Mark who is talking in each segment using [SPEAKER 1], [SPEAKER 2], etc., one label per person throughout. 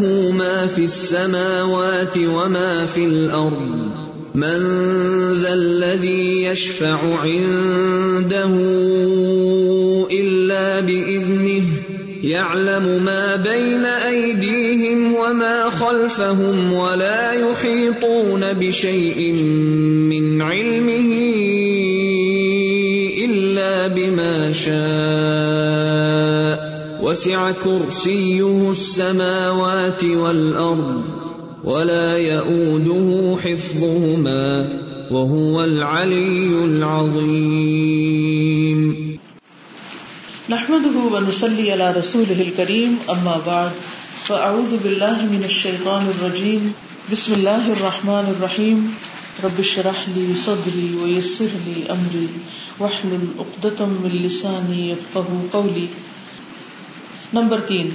[SPEAKER 1] له ما في السماوات وما في الارض من ذا الذي يشفع عنده الا باذنه يعلم ما بين ايديهم وما خلفهم ولا يحيطون بشيء من علمه الا بما شاء. وسع كرسيه السماوات والارض ولا يئوده حفظهما وهو العلي العظيم.
[SPEAKER 2] نحمده ونصلي على رسوله الكريم اما بعد فاعوذ بالله من الشيطان الرجيم. بسم الله الرحمن الرحيم. رب اشرح لي صدري ويسر لي امري واحلل عقدة من لساني يفقهوا قولي. نمبر تین۔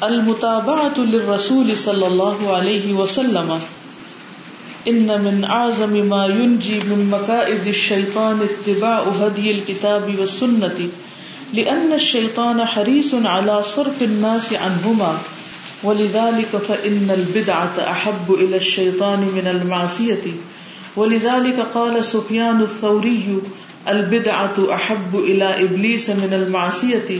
[SPEAKER 2] المتابعة للرسول صلی اللہ علیہ وسلم۔ ان من اعظم ما ينجي من مكائد الشيطان اتباع هدي الكتاب والسنة لأن الشيطان حريص على صرف الناس عنهما ولذلك فإن البدعة أحب إلى الشيطان من المعصية ولذلك قال سفيان الثوري البدعة أحب إلى إبليس من المعصية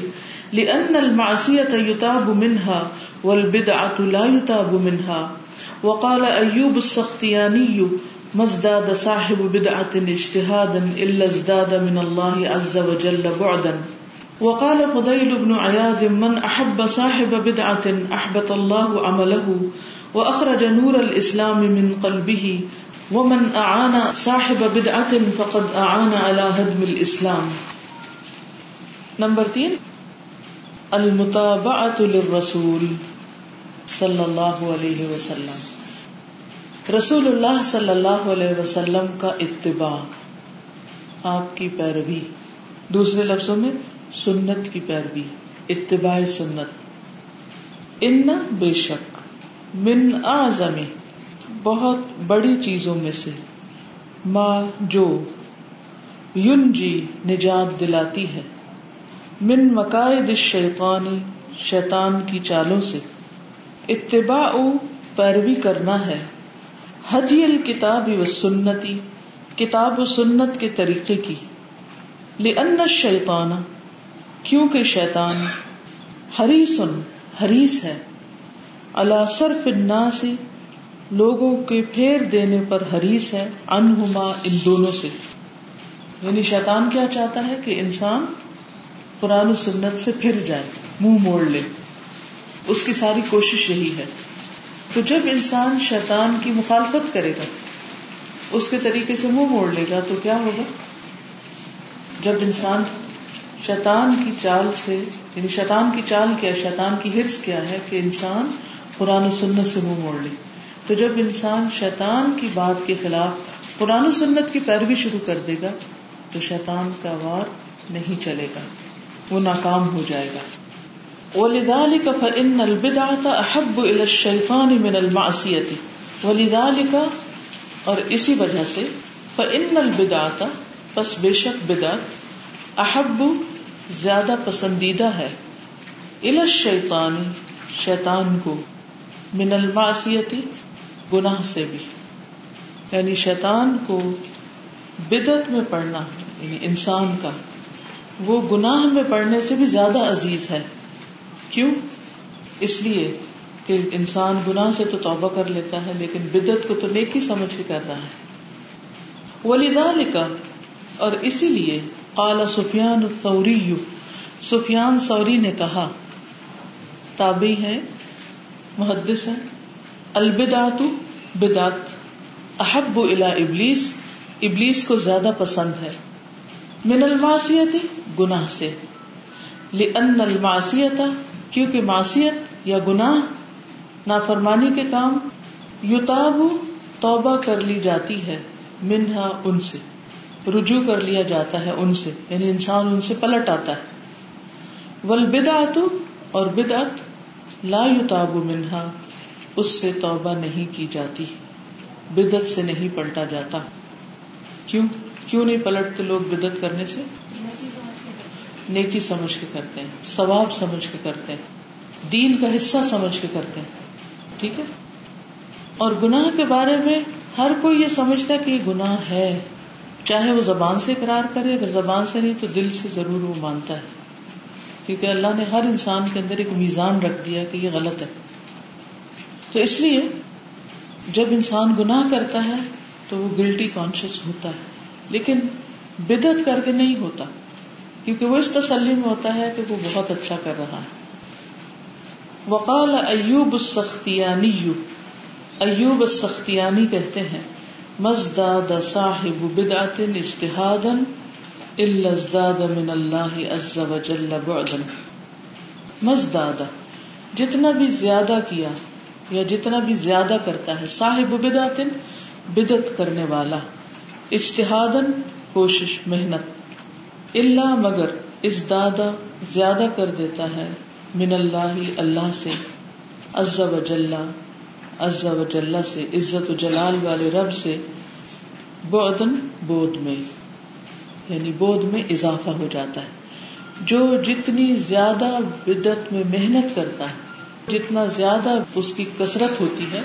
[SPEAKER 2] لأن المعصية يتاب منها والبدعة لا يتاب منها. وقال أيوب السختياني، ما ازداد صاحب بدعة اجتهادا إلا ازداد من الله عز وجل بعدا. وقال فضيل بن عياذ، من أحب صاحب بدعة أحبط الله عمله وأخرج نور الإسلام من قلبه، ومن أعان صاحب بدعة فقد أعان على هدم الإسلام. نمبر تین المتابعت للرسول صلی اللہ علیہ وسلم. رسول اللہ صلی اللہ علیہ وسلم کا اتباع، آپ کی پیروی. دوسرے لفظوں میں، سنت کی پیروی، اتباع سنت. ان بے شک، من اعظم، بہت بڑی چیزوں میں سے، ما جو یون جی نجات دلاتی ہے. من مقاعد الشیطانی شیطان کی چالوں سے۔ اتباع پیروی کرنا ہے۔ حدی الکتاب و سنتی، کتاب و سنت کے طریقے کی۔ لأن الشیطان، کیونکہ شیطان حریصن حریص ہے۔ اللہ صرف الناس، لوگوں کے پھیر دینے پر حریص ہے انہما ان دونوں سے۔ یعنی شیطان کیا چاہتا ہے کہ انسان قرآن و سنت سے پھر جائے، منہ موڑ لے۔ اس کی ساری کوشش یہی ہے۔ تو جب انسان شیطان کی مخالفت کرے گا، اس کے طریقے سے منہ موڑ لے گا، تو کیا ہوگا؟ جب انسان شیطان کی چال سے یعنی شیطان کی چال کیا، شیطان کی ہرس کیا ہے کہ انسان قرآن و سنت سے منہ موڑ لے۔ تو جب انسان شیطان کی بات کے خلاف قرآن و سنت کی پیروی شروع کر دے گا، تو شیطان کا وار نہیں چلے گا۔ وہ ناکام ہو جائے گا۔ وَلِذَلِكَ فَإِنَّ الْبِدْعَةَ أَحَبُّ إِلَى الشَّيْطَانِ مِنَ الْمَعْصِيَةِ۔ وَلِذَلِكَ اور اسی وجہ سے فَإِنَّ الْبِدْعَةَ، پس بے شک بدعت احب زیادہ پسندیدہ ہے۔ الى الشیطان شیطان کو۔ من المعصیتی گناہ سے بھی۔ یعنی شیطان کو بدت میں پڑھنا یعنی انسان کا۔ وہ گناہ میں پڑنے سے بھی زیادہ عزیز ہے۔ کیوں؟ اس لیے کہ انسان گناہ سے تو توبہ کر لیتا ہے، لیکن بدت کو تو نیکی سمجھ کے کر رہا ہے۔ ولیدا لکھا اور اسی لیے قال سفیان الثوری سفیان سوری نے کہا تابی ہے، محدث ہے۔ البدات بدات احب الى ابلیس ابلیس کو زیادہ پسند ہے۔ من الماسیتی گناہ سے۔ لأن المعصیت کیونکہ معصیت یا گناہ نافرمانی کے کام یوتاب توبہ کر لی جاتی ہے، منہا ان سے۔ رجوع کر لیا جاتا ہے ان سے یعنی انسان ان سے پلٹ آتا ہے۔ ولبدعت اور بدعت، لا یوتاب منہا، اس سے توبہ نہیں کی جاتی۔ بدت سے نہیں پلٹا جاتا۔ کیوں؟ کیوں نہیں پلٹتے لوگ بدت کرنے سے؟ نیکی سمجھ کے کرتے ہیں، ثواب سمجھ کے کرتے ہیں، دین کا حصہ سمجھ کے کرتے ہیں، ٹھیک ہے؟ اور گناہ کے بارے میں ہر کوئی یہ سمجھتا ہے کہ یہ گناہ ہے۔ چاہے وہ زبان سے اقرار کرے، اگر زبان سے نہیں تو دل سے ضرور وہ مانتا ہے۔ کیونکہ اللہ نے ہر انسان کے اندر ایک میزان رکھ دیا کہ یہ غلط ہے۔ تو اس لیے جب انسان گناہ کرتا ہے تو وہ گلٹی کانشیس ہوتا ہے، لیکن بدت کر کے نہیں ہوتا۔ کیونکہ وہ اس تسلی میں ہوتا ہے کہ وہ بہت اچھا کر رہا ہے۔ وقال ایوب السختیانی ایوب السختیانی کہتے ہیں، مزداد صاحب بدعت اجتہادا الا ازداد من اللہ عز وجل بعدا۔ مزداد، جتنا بھی زیادہ کیا یا جتنا بھی زیادہ کرتا ہے، صاحب بدعت بدعت کرنے والا، اجتہادا کوشش، محنت۔ اللہ مگر اس دادا زیادہ کر دیتا ہے من اللہ اللہ سے، عز و جل، عز و جل سے، عزت و جلال والے رب سے بعدن بود میں یعنی بود میں اضافہ ہو جاتا ہے۔ جو جتنی زیادہ بدت میں محنت کرتا ہے، جتنا زیادہ اس کی کثرت ہوتی ہے،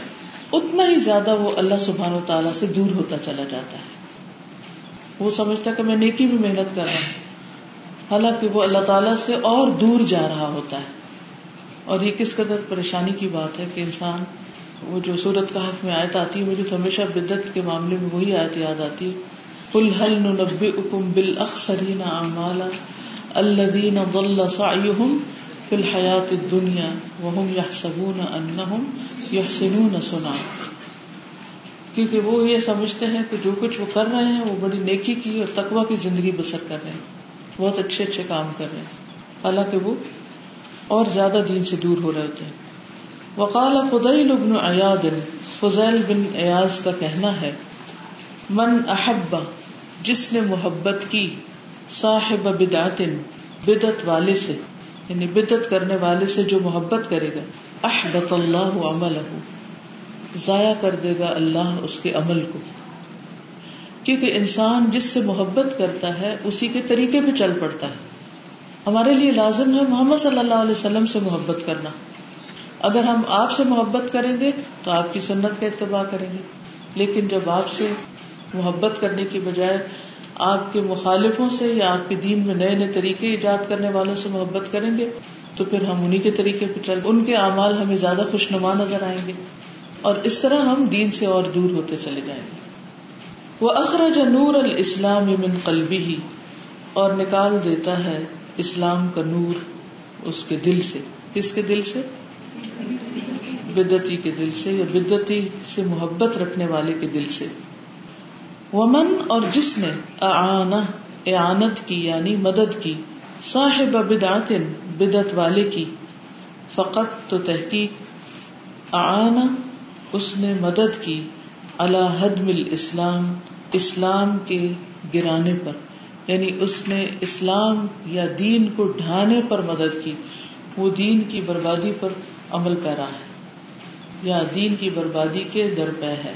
[SPEAKER 2] اتنا ہی زیادہ وہ اللہ سبحان و تعالیٰ سے دور ہوتا چلا جاتا ہے۔ وہ سمجھتا ہے کہ میں نیکی بھی محنت کر رہا ہوں۔ حالانکہ وہ اللہ تعالیٰ سے اور دور جا رہا ہوتا ہے۔ اور یہ کس قدر پریشانی کی بات ہے کہ انسان وہ جو سورت کا حق میں آیت آتی ہے، مجھے تو ہمیشہ بدت کے معاملے میں وہی آیت یاد آتی ہے۔ کل حل نبی اکم اعمالا الذین ضل سعیہم فی الحیات الدنیا وهم یحسبون انہم یحسنون سنا کیونکہ وہ یہ سمجھتے ہیں کہ جو کچھ وہ کر رہے ہیں، وہ بڑی نیکی کی اور تقوا کی زندگی بسر کر رہے ہیں۔ بہت اچھے اچھے کام کر رہے ہیں۔ حالانکہ وہ اور زیادہ دین سے دور ہو رہے ہوتے ہیں وقال فضیل بن ایاد فضیل بن ایاز کا کہنا ہے، من احبا جس نے محبت کی، صاحب بدعت بدت والے سے یعنی بدت کرنے والے سے جو محبت کرے گا، احبط اللہ عملہ۔ ضائع کر دے گا اللہ اس کے عمل کو۔ کیونکہ انسان جس سے محبت کرتا ہے، اسی کے طریقے پہ چل پڑتا ہے۔ ہمارے لیے لازم ہے محمد صلی اللہ علیہ وسلم سے محبت کرنا۔ اگر ہم آپ سے محبت کریں گے، تو آپ کی سنت کا اتباع کریں گے۔ لیکن جب آپ سے محبت کرنے کی بجائے آپ کے مخالفوں سے یا آپ کے دین میں نئے نئے طریقے ایجاد کرنے والوں سے محبت کریں گے، تو پھر ہم انہیں کے طریقے پہ چل، ان کے اعمال ہمیں زیادہ خوش نما نظر آئیں گے۔ اور اس طرح ہم دین سے اور دور ہوتے چلے جائیں گے۔ وہ اخراج نور الاسلام من قلبی ہی اور نکال دیتا ہے اسلام کا نور اس کے دل سے۔ کس کے دل سے؟ بدتی کے دل سے یا بدتی سے محبت رکھنے والے کے دل سے۔ ومن اور جس نے اعانہ، اعانت کی یعنی مدد کی، صاحب بدعت بدت والے کی، فقط تو تحقیق، اعانہ اس نے مدد کی اللہ حد مل اسلام اسلام کے گرانے پر۔ یعنی اس نے اسلام یا دین کو ڈھانے پر مدد کی۔ وہ دین کی بربادی پر عمل کرا ہے۔ یا دین کی بربادی کے درپے ہے۔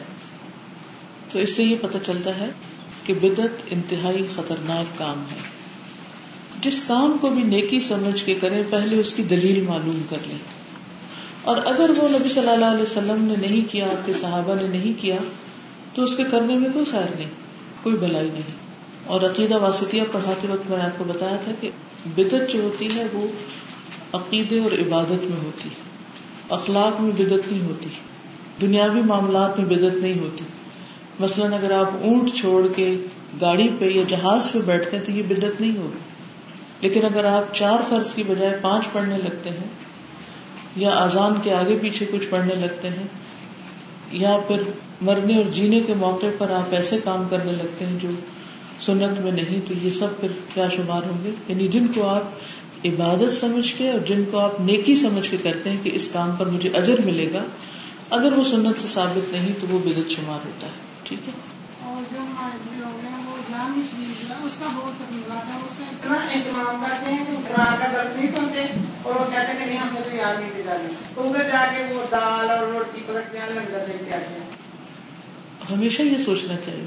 [SPEAKER 2] تو اس سے یہ پتہ چلتا ہے کہ بدت انتہائی خطرناک کام ہے۔ جس کام کو بھی نیکی سمجھ کے کریں پہلے اس کی دلیل معلوم کر لیں اور اگر وہ نبی صلی اللہ علیہ وسلم نے نہیں کیا، آپ کے صحابہ نے نہیں کیا، تو اس کے کرنے میں کوئی خیر نہیں، کوئی بلائی نہیں۔ اور عقیدہ واسطیہ پڑھاتے وقت میں نے آپ کو بتایا تھا کہ بدت جو ہوتی ہے، وہ عقیدے اور عبادت میں ہوتی۔ اخلاق میں بدت نہیں ہوتی، دنیاوی معاملات میں بدت نہیں ہوتی۔ مثلاً اگر آپ اونٹ چھوڑ کے گاڑی پہ یا جہاز پہ بیٹھتے ہیں تو یہ بدت نہیں ہوگی۔ لیکن اگر آپ چار فرض کی بجائے پانچ پڑھنے لگتے ہیں یا اذان کے آگے پیچھے کچھ پڑھنے لگتے ہیں، یا پھر مرنے اور جینے کے موقع پر آپ ایسے کام کرنے لگتے ہیں جو سنت میں نہیں، تو یہ سب پھر کیا شمار ہوں گے؟ یعنی جن کو آپ عبادت سمجھ کے اور جن کو آپ نیکی سمجھ کے کرتے ہیں کہ اس کام پر مجھے اجر ملے گا، اگر وہ سنت سے ثابت نہیں تو وہ بدت شمار ہوتا ہے، ٹھیک ہے؟
[SPEAKER 3] اور جو ہمارے لوگ ہیں شریف جو اس کا بہت تکمیلات ہے اس کا اتنا اہتمام کرتے ہیں کہ قرآن کا درد نہیں سنتے اور وہ کہتے کہ نہیں، ہم نے تو یاد نہیں دی۔ ڈالی تو ادھر جا کے وہ دال اور روٹی پلٹنے والے لنگر لے کے آتے ہیں۔
[SPEAKER 2] ہمیشہ یہ سوچنا چاہیے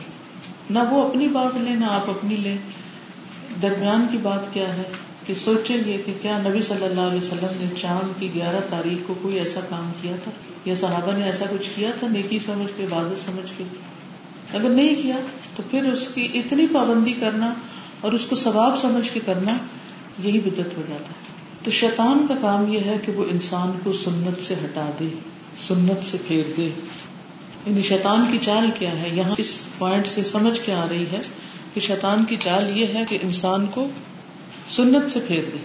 [SPEAKER 2] نہ وہ اپنی بات لیں نہ آپ اپنی لیں درمیان کی بات کیا ہے کہ سوچیں گے کہ کیا نبی صلی اللہ علیہ وسلم نے چاند کی گیارہ تاریخ کو کوئی ایسا کام کیا تھا؟ یا صحابہ نے ایسا کچھ کیا تھا؟ نیکی سمجھ کے، عبادت سمجھ کے؟ اگر نہیں کیا تو پھر اس کی اتنی پابندی کرنا اور اس کو ثواب سمجھ کے کرنا یہی بدت ہو جاتا ہے۔ تو شیطان کا کام یہ ہے کہ وہ انسان کو سنت سے ہٹا دے، سنت سے پھیر دے۔ یعنی شیطان کی چال کیا ہے؟ یہاں اس پوائنٹ سے سمجھ کے آ رہی ہے کہ شیطان کی چال یہ ہے کہ انسان کو سنت سے پھیر دے۔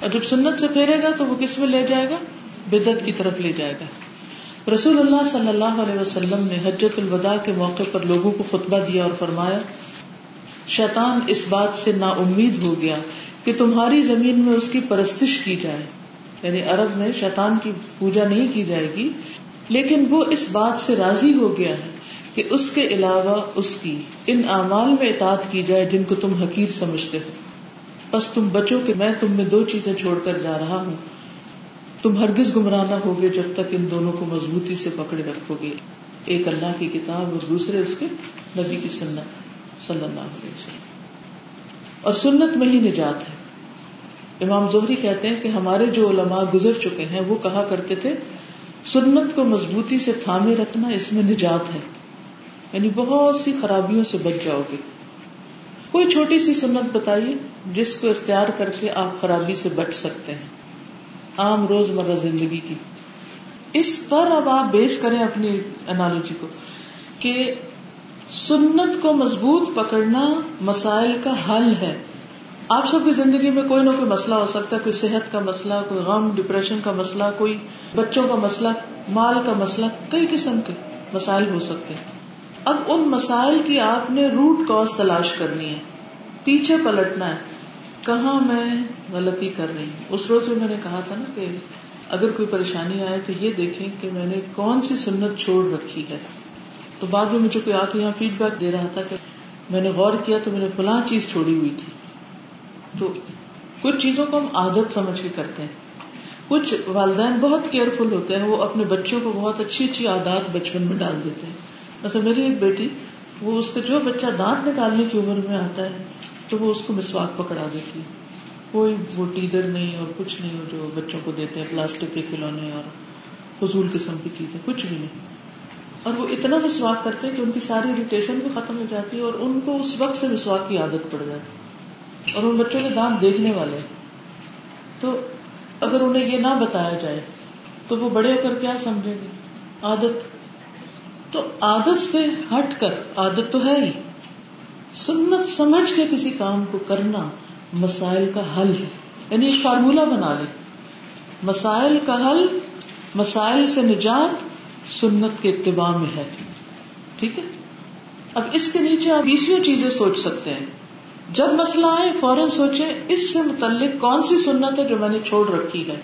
[SPEAKER 2] اور جب سنت سے پھیرے گا تو وہ کس میں لے جائے گا؟ بدت کی طرف لے جائے گا۔ رسول اللہ صلی اللہ علیہ وسلم نے حجت الوداع کے موقع پر لوگوں کو خطبہ دیا اور فرمایا، شیطان اس بات سے نا امید ہو گیا کہ تمہاری زمین میں اس کی پرستش کی جائے۔ یعنی عرب میں شیطان کی پوجا نہیں کی جائے گی، لیکن وہ اس بات سے راضی ہو گیا ہے کہ اس کے علاوہ اس کی ان اعمال میں اطاعت کی جائے جن کو تم حقیر سمجھتے ہو۔ بس تم بچو کہ میں تم میں دو چیزیں چھوڑ کر جا رہا ہوں۔ تم ہرگز گمراہ نہ ہوگے جب تک ان دونوں کو مضبوطی سے پکڑے رکھو گے۔ ایک اللہ کی کتاب اور دوسرے اس کے نبی کی سنت۔ صلی اللہ علیہ وسلم۔ اور سنت میں ہی نجات ہے۔ امام زہری کہتے ہیں کہ ہمارے جو علماء گزر چکے ہیں، وہ کہا کرتے تھے، سنت کو مضبوطی سے تھامے رکھنا اس میں نجات ہے۔ یعنی بہت سی خرابیوں سے بچ جاؤ گے۔ کوئی چھوٹی سی سنت بتائیے جس کو اختیار کر کے آپ خرابی سے بچ سکتے ہیں۔ عام روز مرہ زندگی کی۔ اس پر اب آپ بیس کریں اپنی انالوجی کو کہ سنت کو مضبوط پکڑنا مسائل کا حل ہے۔ آپ سب کی زندگی میں کوئی نہ کوئی مسئلہ ہو سکتا ہے، کوئی صحت کا مسئلہ، کوئی غم ڈپریشن کا مسئلہ، کوئی بچوں کا مسئلہ، مال کا مسئلہ، کئی قسم کے مسائل ہو سکتے ہیں۔ اب ان مسائل کی آپ نے روٹ کاز تلاش کرنی ہے۔ پیچھے پلٹنا ہے۔ کہاں میں غلطی کر رہی ہوں؟ اس روز بھی میں نے کہا تھا نا کہ اگر کوئی پریشانی آئے تو یہ دیکھیں کہ میں نے کون سی سنت چھوڑ رکھی ہے۔ تو بعد میں مجھے کوئی آ کے یہاں فیڈ بیک دے رہا تھا کہ میں نے غور کیا تو میں نے فلاں چیز چھوڑی ہوئی تھی۔ تو کچھ چیزوں کو ہم عادت سمجھ کے کرتے ہیں۔ کچھ والدین بہت کیئرفل ہوتے ہیں، وہ اپنے بچوں کو بہت اچھی اچھی عادات بچپن میں ڈال دیتے ہیں۔ ویسے میری ایک بیٹی، وہ اس کا جو بچہ دانت نکالنے کی عمر میں آتا ہے تو وہ اس کو مسواک پکڑا دیتی ہے کوئی وہ ٹیدر نہیں اور کچھ نہیں ہو جو بچوں کو دیتے ہیں پلاسٹک کے کھلونے اور فضول قسم کی چیزیں، کچھ بھی نہیں۔ اور وہ اتنا مسواک کرتے ہیں کہ ان کی ساری اریٹیشن بھی ختم ہو جاتی ہے اور ان کو اس وقت سے مسواک کی عادت پڑ جاتی اور ان بچوں کے دانت دیکھنے والے۔ تو اگر انہیں یہ نہ بتایا جائے، تو وہ بڑے ہو کر کیا سمجھیں گے؟ عادت۔ تو عادت سے ہٹ کر، عادت تو ہے ہی۔ سنت سمجھ کے کسی کام کو کرنا مسائل کا حل ہے۔ یعنی ایک فارمولا بنا لے مسائل کا حل، مسائل سے نجات سنت کے اتباع میں ہے۔ ٹھیک ہے؟ اب اس کے نیچے آپ بیسوں چیزیں سوچ سکتے ہیں۔ جب مسئلہ آئے، فوراً سوچے اس سے متعلق کون سی سنت ہے جو میں نے چھوڑ رکھی ہے۔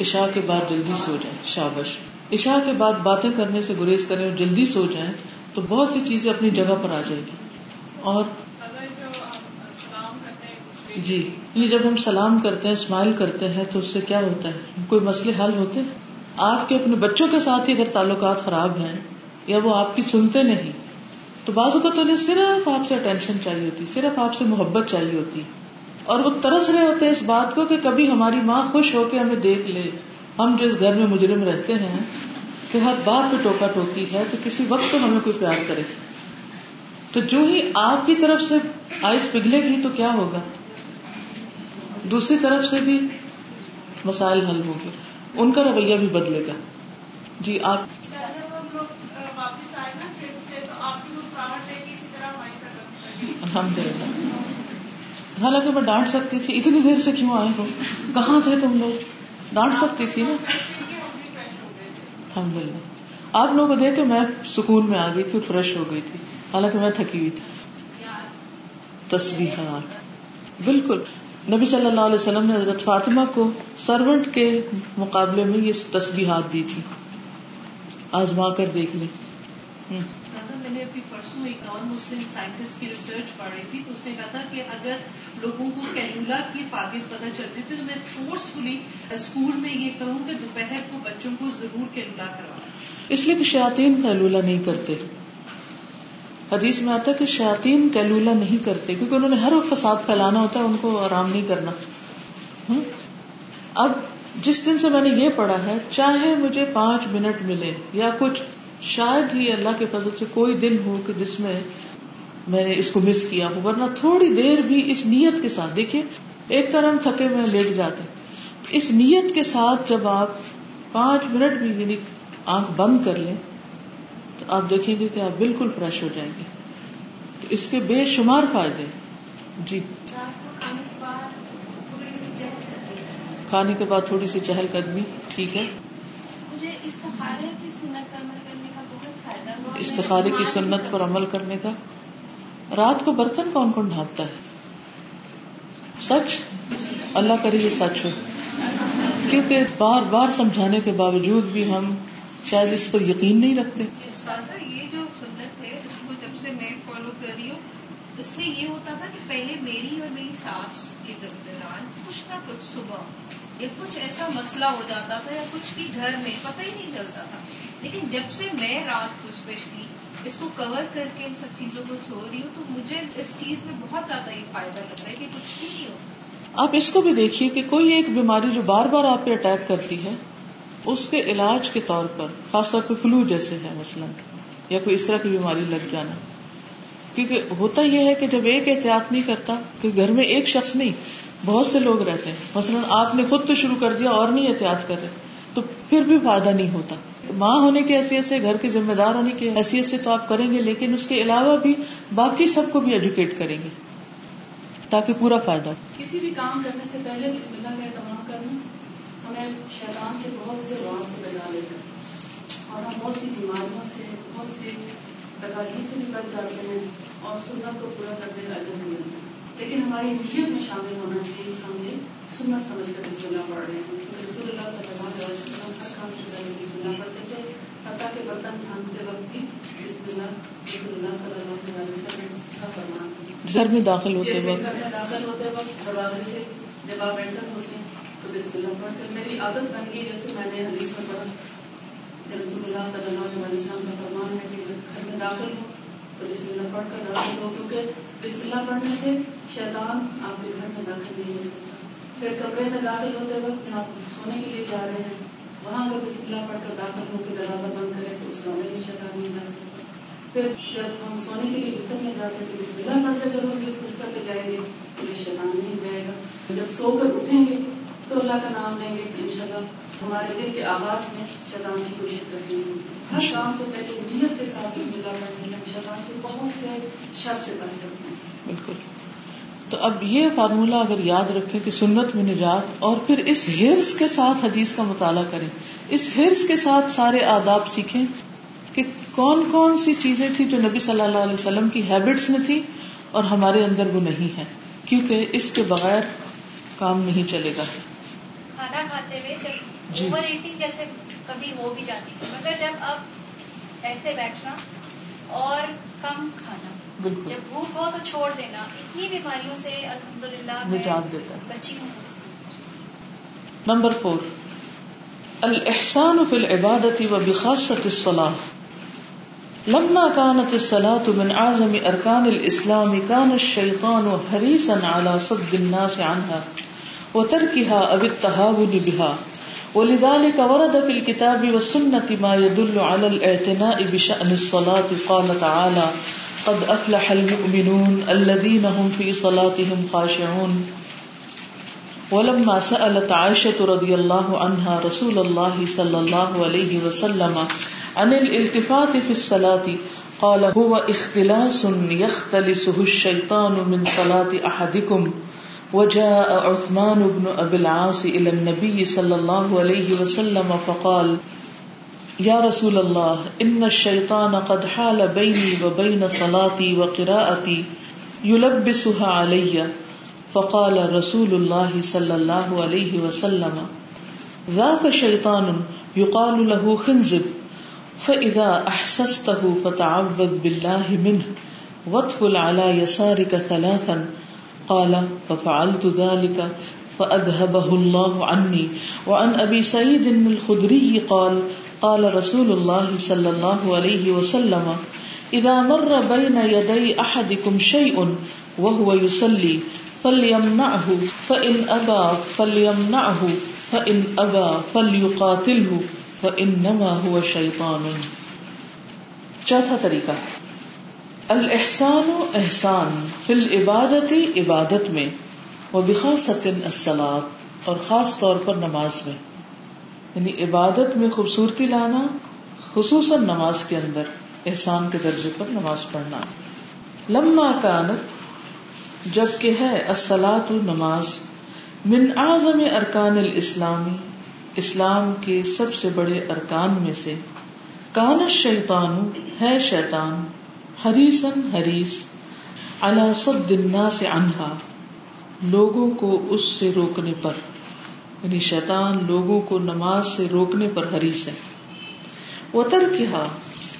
[SPEAKER 2] عشاء کے بعد جلدی سو جائیں، شابش۔ عشاء کے بعد باتیں کرنے سے گریز کریں اور جلدی سو جائیں۔ تو بہت سی چیزیں اپنی جگہ پر آ جائیں گی۔ اور جی یہ جب ہم سلام کرتے ہیں، اسمائل کرتے ہیں، تو اس سے کیا ہوتا ہے؟ کوئی مسئلے حل ہوتے ہیں؟ آپ کے اپنے بچوں کے ساتھ ہی اگر تعلقات خراب ہیں، یا وہ آپ کی سنتے نہیں، تو بازو کا تو انہیں صرف آپ سے اٹینشن چاہیے ہوتی، صرف آپ سے محبت چاہیے ہوتی۔ اور وہ ترس رہے ہوتے ہیں اس بات کو کہ کبھی ہماری ماں خوش ہو کے ہمیں دیکھ لے۔ ہم جو اس گھر میں مجرم رہتے ہیں کہ ہر بات پہ ٹوکا ٹوکی ہے تو کسی وقت تو ہمیں کوئی پیار کرے۔ تو جو ہی آپ کی طرف سے آئس پگھلے گی تو کیا ہوگا؟ دوسری طرف سے بھی مسائل حل ہوں گے۔ ان کا رویہ بھی بدلے گا۔ جی آپ۔ الحمد للہ حالانکہ میں ڈانٹ سکتی تھی، اتنی دیر سے کیوں آئے ہو؟ کہاں تھے تم لوگ؟ ڈانٹ سکتی تھی نا؟ الحمد للہ آپ لوگوں کو دیکھ کے میں سکون میں آ گئی تھی فریش ہو گئی تھی۔ حالانکہ میں تھکی ہوئی تھی۔ تصویرات بالکل۔ نبی صلی اللہ علیہ وسلم نے حضرت فاطمہ کو سرونٹ کے مقابلے میں یہ تسبیحات دی تھی۔ آزما کر دیکھ لیں۔
[SPEAKER 4] ابھی پرسوں ایک نان مسلم سائنٹسٹ کی ریسرچ پڑھ رہی تھی، تو اس نے کہا تھا کہ اگر لوگوں کو کیلولا کی فادیت پتہ چلتی تھی تو میں فورسفلی اسکول میں یہ کروں کہ دوپہر کو بچوں کو ضرور کیلولا کرواؤں۔
[SPEAKER 2] اس لیے کہ شاطین کیلولا نہیں کرتے۔ حدیث میں آتا ہے کہ شاطین کیلولا نہیں کرتے، کیونکہ انہوں نے ہر وقت فساد پھیلانا ہوتا ہے، ان کو آرام نہیں کرنا۔ اب جس دن سے میں نے یہ پڑھا ہے، چاہے مجھے پانچ منٹ ملے یا کچھ شاید ہی اللہ کے فضل سے کوئی دن ہو کہ جس میں میں نے اس کو مس کیا ہو، ورنہ تھوڑی دیر بھی اس نیت کے ساتھ، دیکھیے، ایک طرح ہم تھکے میں لیٹ جاتے اس نیت کے ساتھ جب آپ پانچ منٹ بھی یعنی آنکھ بند کر لیں، تو آپ دیکھیں گے کہ آپ بالکل فریش ہو جائیں گے۔ تو اس کے بے شمار فائدے جی۔ کھانے کے بعد تھوڑی سی چہل قدمی ٹھیک ہے۔
[SPEAKER 5] مجھے استخارے کی سنت پر عمل کرنے کا بہت فائدہ ہوا
[SPEAKER 2] استخارے کی سنت پر عمل کرنے کا؟ رات کو برتن کون کون ڈھانپتا ہے؟ سچ؟ اللہ کرے یہ سچ ہو کیونکہ بار بار سمجھانے کے باوجود بھی ہم شاید اس پر یقین نہیں رکھتے۔
[SPEAKER 4] یہ جو سنت ہے اس کو جب سے میں فالو کر رہی ہوں اس سے یہ ہوتا تھا کہ پہلے میری اور میری ساس کے دوران کچھ نہ کچھ صبح یا کچھ ایسا مسئلہ ہو جاتا تھا یا کچھ بھی گھر میں پتہ ہی نہیں چلتا تھا۔ لیکن جب سے میں رات کو اسپیشلی اس کو کور کر کے ان سب چیزوں کو سو رہی ہوں، تو مجھے اس چیز میں بہت زیادہ یہ فائدہ لگ رہا ہے کہ کچھ بھی نہیں ہو۔
[SPEAKER 2] آپ اس کو بھی دیکھیے کہ کوئی ایک بیماری جو بار بار آپ پہ اٹیک کرتی ہے، اس کے علاج کے طور پر، خاص طور پہ فلو جیسے ہے مثلاً، یا کوئی اس طرح کی بیماری لگ جانا۔ کیونکہ ہوتا یہ ہے کہ جب ایک احتیاط نہیں کرتا کہ گھر میں ایک شخص نہیں بہت سے لوگ رہتے ہیں۔ مثلاً آپ نے خود تو شروع کر دیا اور نہیں احتیاط کر رہے، تو پھر بھی فائدہ نہیں ہوتا۔ ماں ہونے کی حیثیت سے، گھر کے ذمہ دار ہونے کی حیثیت سے تو آپ کریں گے، لیکن اس کے علاوہ بھی باقی سب کو بھی ایجوکیٹ کریں گے تاکہ پورا فائدہ
[SPEAKER 3] کسی بھی کام کرنے سے پہلے بسم اللہ کا اہتمام کرنا۔ ہمیں شیطان کے بہت سے غور سے بچا لیتا ہے اور ہم بہت سی بیماریوں سے، بہت سی تکالیف سے بھی بچ جاتے ہیں اور سنت کو پورا کرنے کا عزم ملتا ہے لیکن ہماری نیت میں شامل ہونا چاہیے ہم یہ سنت سمجھ کر بسم اللہ پڑھ رہے ہیں کیونکہ رسول اللہ صلی اللہ علیہ وسلم ہر کام سے پہلے بسم اللہ پڑھتے تھے حتیٰ کہ برتن ڈھانکتے وقت بھی بسم اللہ رسول اللہ صلی اللہ علیہ وسلم کا فرمان۔
[SPEAKER 2] گھر میں داخل ہوتے وقت۔
[SPEAKER 3] گھر میں داخل ہوتے وقت دروازے سے جب آپ انٹر ہوتے ہیں تو بسم اللہ پڑھتے میری عادت بن گئی جیسے میں نے حدیث میں پڑھا کہ رسول اللہ صلی اللہ علیہ وسلم کا فرمان ہے کہ گھر میں داخل ہو تو بسم اللہ پڑھ کر داخل ہو کیونکہ بسم اللہ پڑھنے سے شیطان آپ کے گھر میں داخل نہیں ہو سکتا۔ پھر کمرے میں داخل ہوتے وقت آپ سونے کے لیے جا رہے ہیں۔ وہاں اگر بسم اللہ پڑھ کر داخل ہو کے دروازہ بند کریں تو اس کمرے میں شیطان نہیں جا سکتا پھر جب ہم سونے کے لیے بستر میں جاتے ہیں تو بسم اللہ پڑھ پڑھتے ضرور جس بستر پہ جائیں گے تو یہ شیطان نہیں جائے گا۔ جب سو کر اٹھیں گے تو اللہ کا نام لیں گے ان شاء اللہ ہمارے دل کے آغاز میں شیطان کی کوشش کرتے ہیں۔ ہر کام سے پہلے نیت کے ساتھ بسم اللہ پڑھنے میں شیطان کے بہت سے شر سے بچ سکتے ہیں۔
[SPEAKER 2] بالکل۔ تو اب یہ فارمولہ اگر یاد رکھیں کہ سنت میں نجات اور پھر اس ہرس کے ساتھ حدیث کا مطالعہ کریں اس ہرس کے ساتھ سارے آداب سیکھیں کہ کون کون سی چیزیں تھی جو نبی صلی اللہ علیہ وسلم کی ہیبٹس میں تھی اور ہمارے اندر وہ نہیں ہے کیونکہ اس کے بغیر کام نہیں چلے گا
[SPEAKER 5] کھانا کھاتے ہوئے جب
[SPEAKER 2] جی۔
[SPEAKER 5] اوور ایٹنگ جیسے کبھی ہو بھی جاتی تھی مگر جب اب ایسے بیٹھنا اور کم کھانا
[SPEAKER 2] بالکل۔
[SPEAKER 5] جب بھوک ہو تو چھوڑ دینا۔ اتنی بیماریوں سے الحمد للہ
[SPEAKER 2] نجات دیتا ہے۔
[SPEAKER 5] بچی ہوں
[SPEAKER 2] نمبر فور۔ الحسان فی العبادت و بخاصت الصلاح لما كانت الصلاة من أعظم أركان الإسلام كان الشيطان حريصا على صد الناس عنها وتركها أو التهاون بها۔ ولذلك ورد في الكتاب والسنة ما يدل على الاعتناء بشأن الصلاة قال تعالى قد أفلح المؤمنون الذين هم في صلاتهم خاشعون. ولما سألت عائشة رضي الله عنها رسول الله صلى الله عليه وسلم عن الالتفات في الصلاة، قال هو اختلاس يختلسه الشيطان من صلاة أحدكم. وجاء عثمان بن أبي العاص إلى النبي صلى الله عليه وسلم فقال يا رسول الله إن الشيطان قد حال بيني وبين صلاتي وقراءتي يلبسها علي فقال رسول الله صلى الله عليه وسلم ذاك شيطان يقال له خنزب فإذا أحسسته فتعوذ بالله منه وادخل على يسارك ثلاثا، قال ففعلت ذلك فأذهبه الله عني وعن أبي سعيد الخدري قال قال رسول الله صلى الله عليه وسلم إذا مر بين يدي أحدكم شيء وهو يصلي فليمنعه فإن أبى فليمنعه فإن أبى فليقاتله فإنما هو شيطان چوتھا طریقہ الحسان و احسان فی العبادت عبادت میں وہ بخاصت اور خاص طور پر نماز میں۔ یعنی عبادت میں خوبصورتی لانا، خصوصاً نماز کے اندر، احسان کے درجے پر نماز پڑھنا۔ لما کانت، جبکہ ہے السلاط نماز من اعظم ارکان الاسلامی اسلام کے سب سے بڑے ارکان میں سے۔ کان شیطان ہے شیطان حریسن حریس اللہ صد الناس سے انہا لوگوں کو اس سے روکنے پر۔ یعنی شیطان لوگوں کو نماز سے روکنے پر حریص ہے۔ وہ ترکا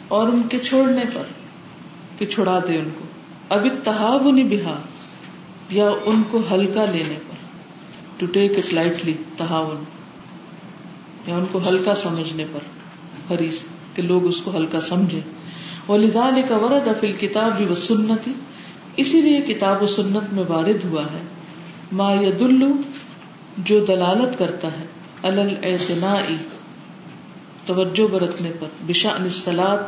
[SPEAKER 2] اور ان کے چھوڑنے پر کہ چھڑا دے ان کو۔ اب اتحاب بہا یا ان کو ہلکا لینے پر۔ ٹو ٹیک اٹ لائٹلی تحاون۔ یا ان کو ہلکا سمجھنے پر حریص، کہ لوگ اس کو ہلکا سمجھے وہ لذال کا ورد افل کتاب بھی وہ سنتی اسی لیے کتاب و سنت میں وارد ہوا ہے۔ ما ید جو دلالت کرتا ہے الل توجہ برتنے پر بشا نسلات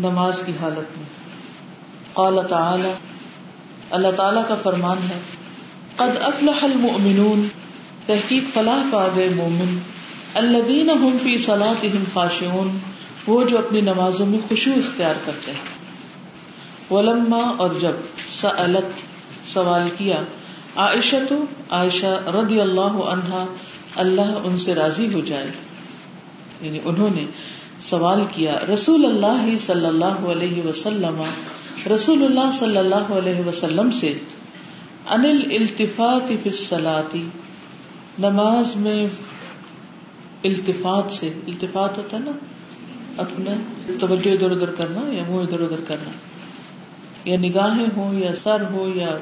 [SPEAKER 2] نماز کی حالت میں۔ قال تعالی، اللہ تعالی کا فرمان ہے، قد افلح المؤمنون، تحقیق فلاح پا گئے مومن، الذین هم فی صلاتهم خاشعون، وہ جو اپنی نمازوں میں خوشو اختیار کرتے ہیں۔ ولما اور جب سألت، سوال کیا عائشہ تو عائشہ رضی اللہ عنہا اللہ ان سے راضی ہو جائے۔ یعنی انہوں نے سوال کیا، رسول اللہ صلی اللہ علیہ وسلم، رسول اللہ صلی اللہ علیہ وسلم سے، انل التفات فصلاتی نماز میں التفات سے، التفات ہوتا ہے نا، اپنا توجہ ادھر ادھر کرنا یا منہ ادھر ادھر کرنا۔ یا نگاہیں ہوں یا سر ہو یا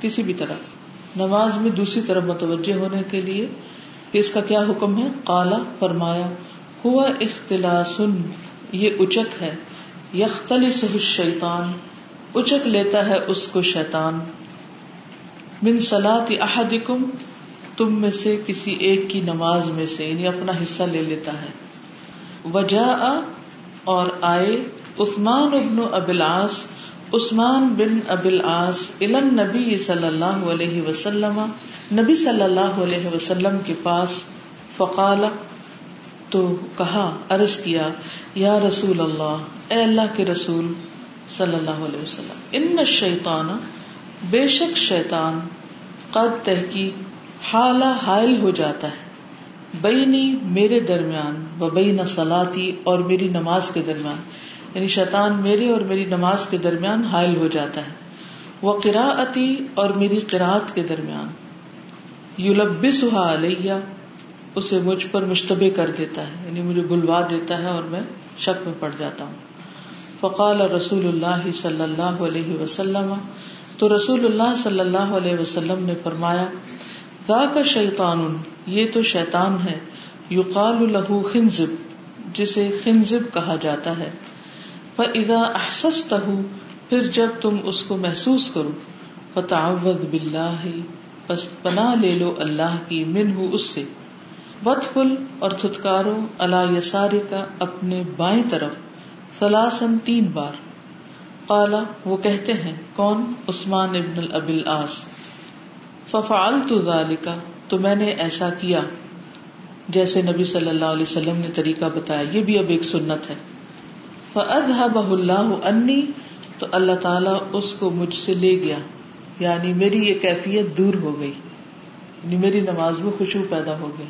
[SPEAKER 2] کسی بھی طرح۔ نماز میں دوسری طرف متوجہ ہونے کے لیے کہ اس کا کیا حکم ہے؟ کالا فرمایا، ہوا اختلاس یہ اچک ہے۔ یختلی شیطان اچک لیتا ہے اس کو شیطان۔ من سلاد احدکم، تم میں سے کسی ایک کی نماز میں سے یعنی اپنا حصہ لے لیتا ہے۔ وجا اور آئے، عثمان ابن ابلاس عثمان بن ابل آس علم نبی صلی اللہ علیہ وسلم، نبی صلی اللہ علیہ وسلم کے پاس فقال، تو کہا، عرض کیا، یا رسول اللہ، اے اللہ کے رسول صلی اللہ علیہ وسلم، ان شیطان بے شک شیطان، قد تحقیق حالہ حائل ہو جاتا ہے، بینی میرے درمیان، و بین سلاتی اور میری نماز کے درمیان۔ یعنی شیطان میرے اور میری نماز کے درمیان حائل ہو جاتا ہے۔ وہ قراءتی اور میری قرآت کے درمیان۔ علیہ، اسے مجھ پر مشتبہ کر دیتا ہے۔ یعنی مجھے بلوا دیتا ہے اور میں شک میں پڑ جاتا ہوں۔ فقال رسول اللہ صلی اللہ علیہ وسلم۔ تو رسول اللہ صلی اللہ علیہ وسلم نے فرمایا دا کا شیطان، یہ تو شیطان ہے، یقال له خنزب، جسے خنزب کہا جاتا ہے۔ ادا احسس پھر جب تم اس کو محسوس کرو فتح بلّہ بس پناہ لے لو اللہ کی من ہوں اس سے۔ وط پل اور تھتکارو اللہ یساری کا اپنے بائیں طرف۔ سلاسن تین بار۔ کالا وہ کہتے ہیں، کون؟ عثمان ابن البل آس۔ ففال تو ذالکا تو میں نے ایسا کیا۔ جیسے نبی صلی اللہ علیہ وسلم نے طریقہ بتایا، یہ بھی اب ایک سنت ہے۔ اللہ انی تو اللہ تعالیٰ اس کو مجھ سے لے گیا۔ یعنی میری یہ کیفیت دور ہو گئی۔ یعنی میری نماز میں خوشبو پیدا ہو گیا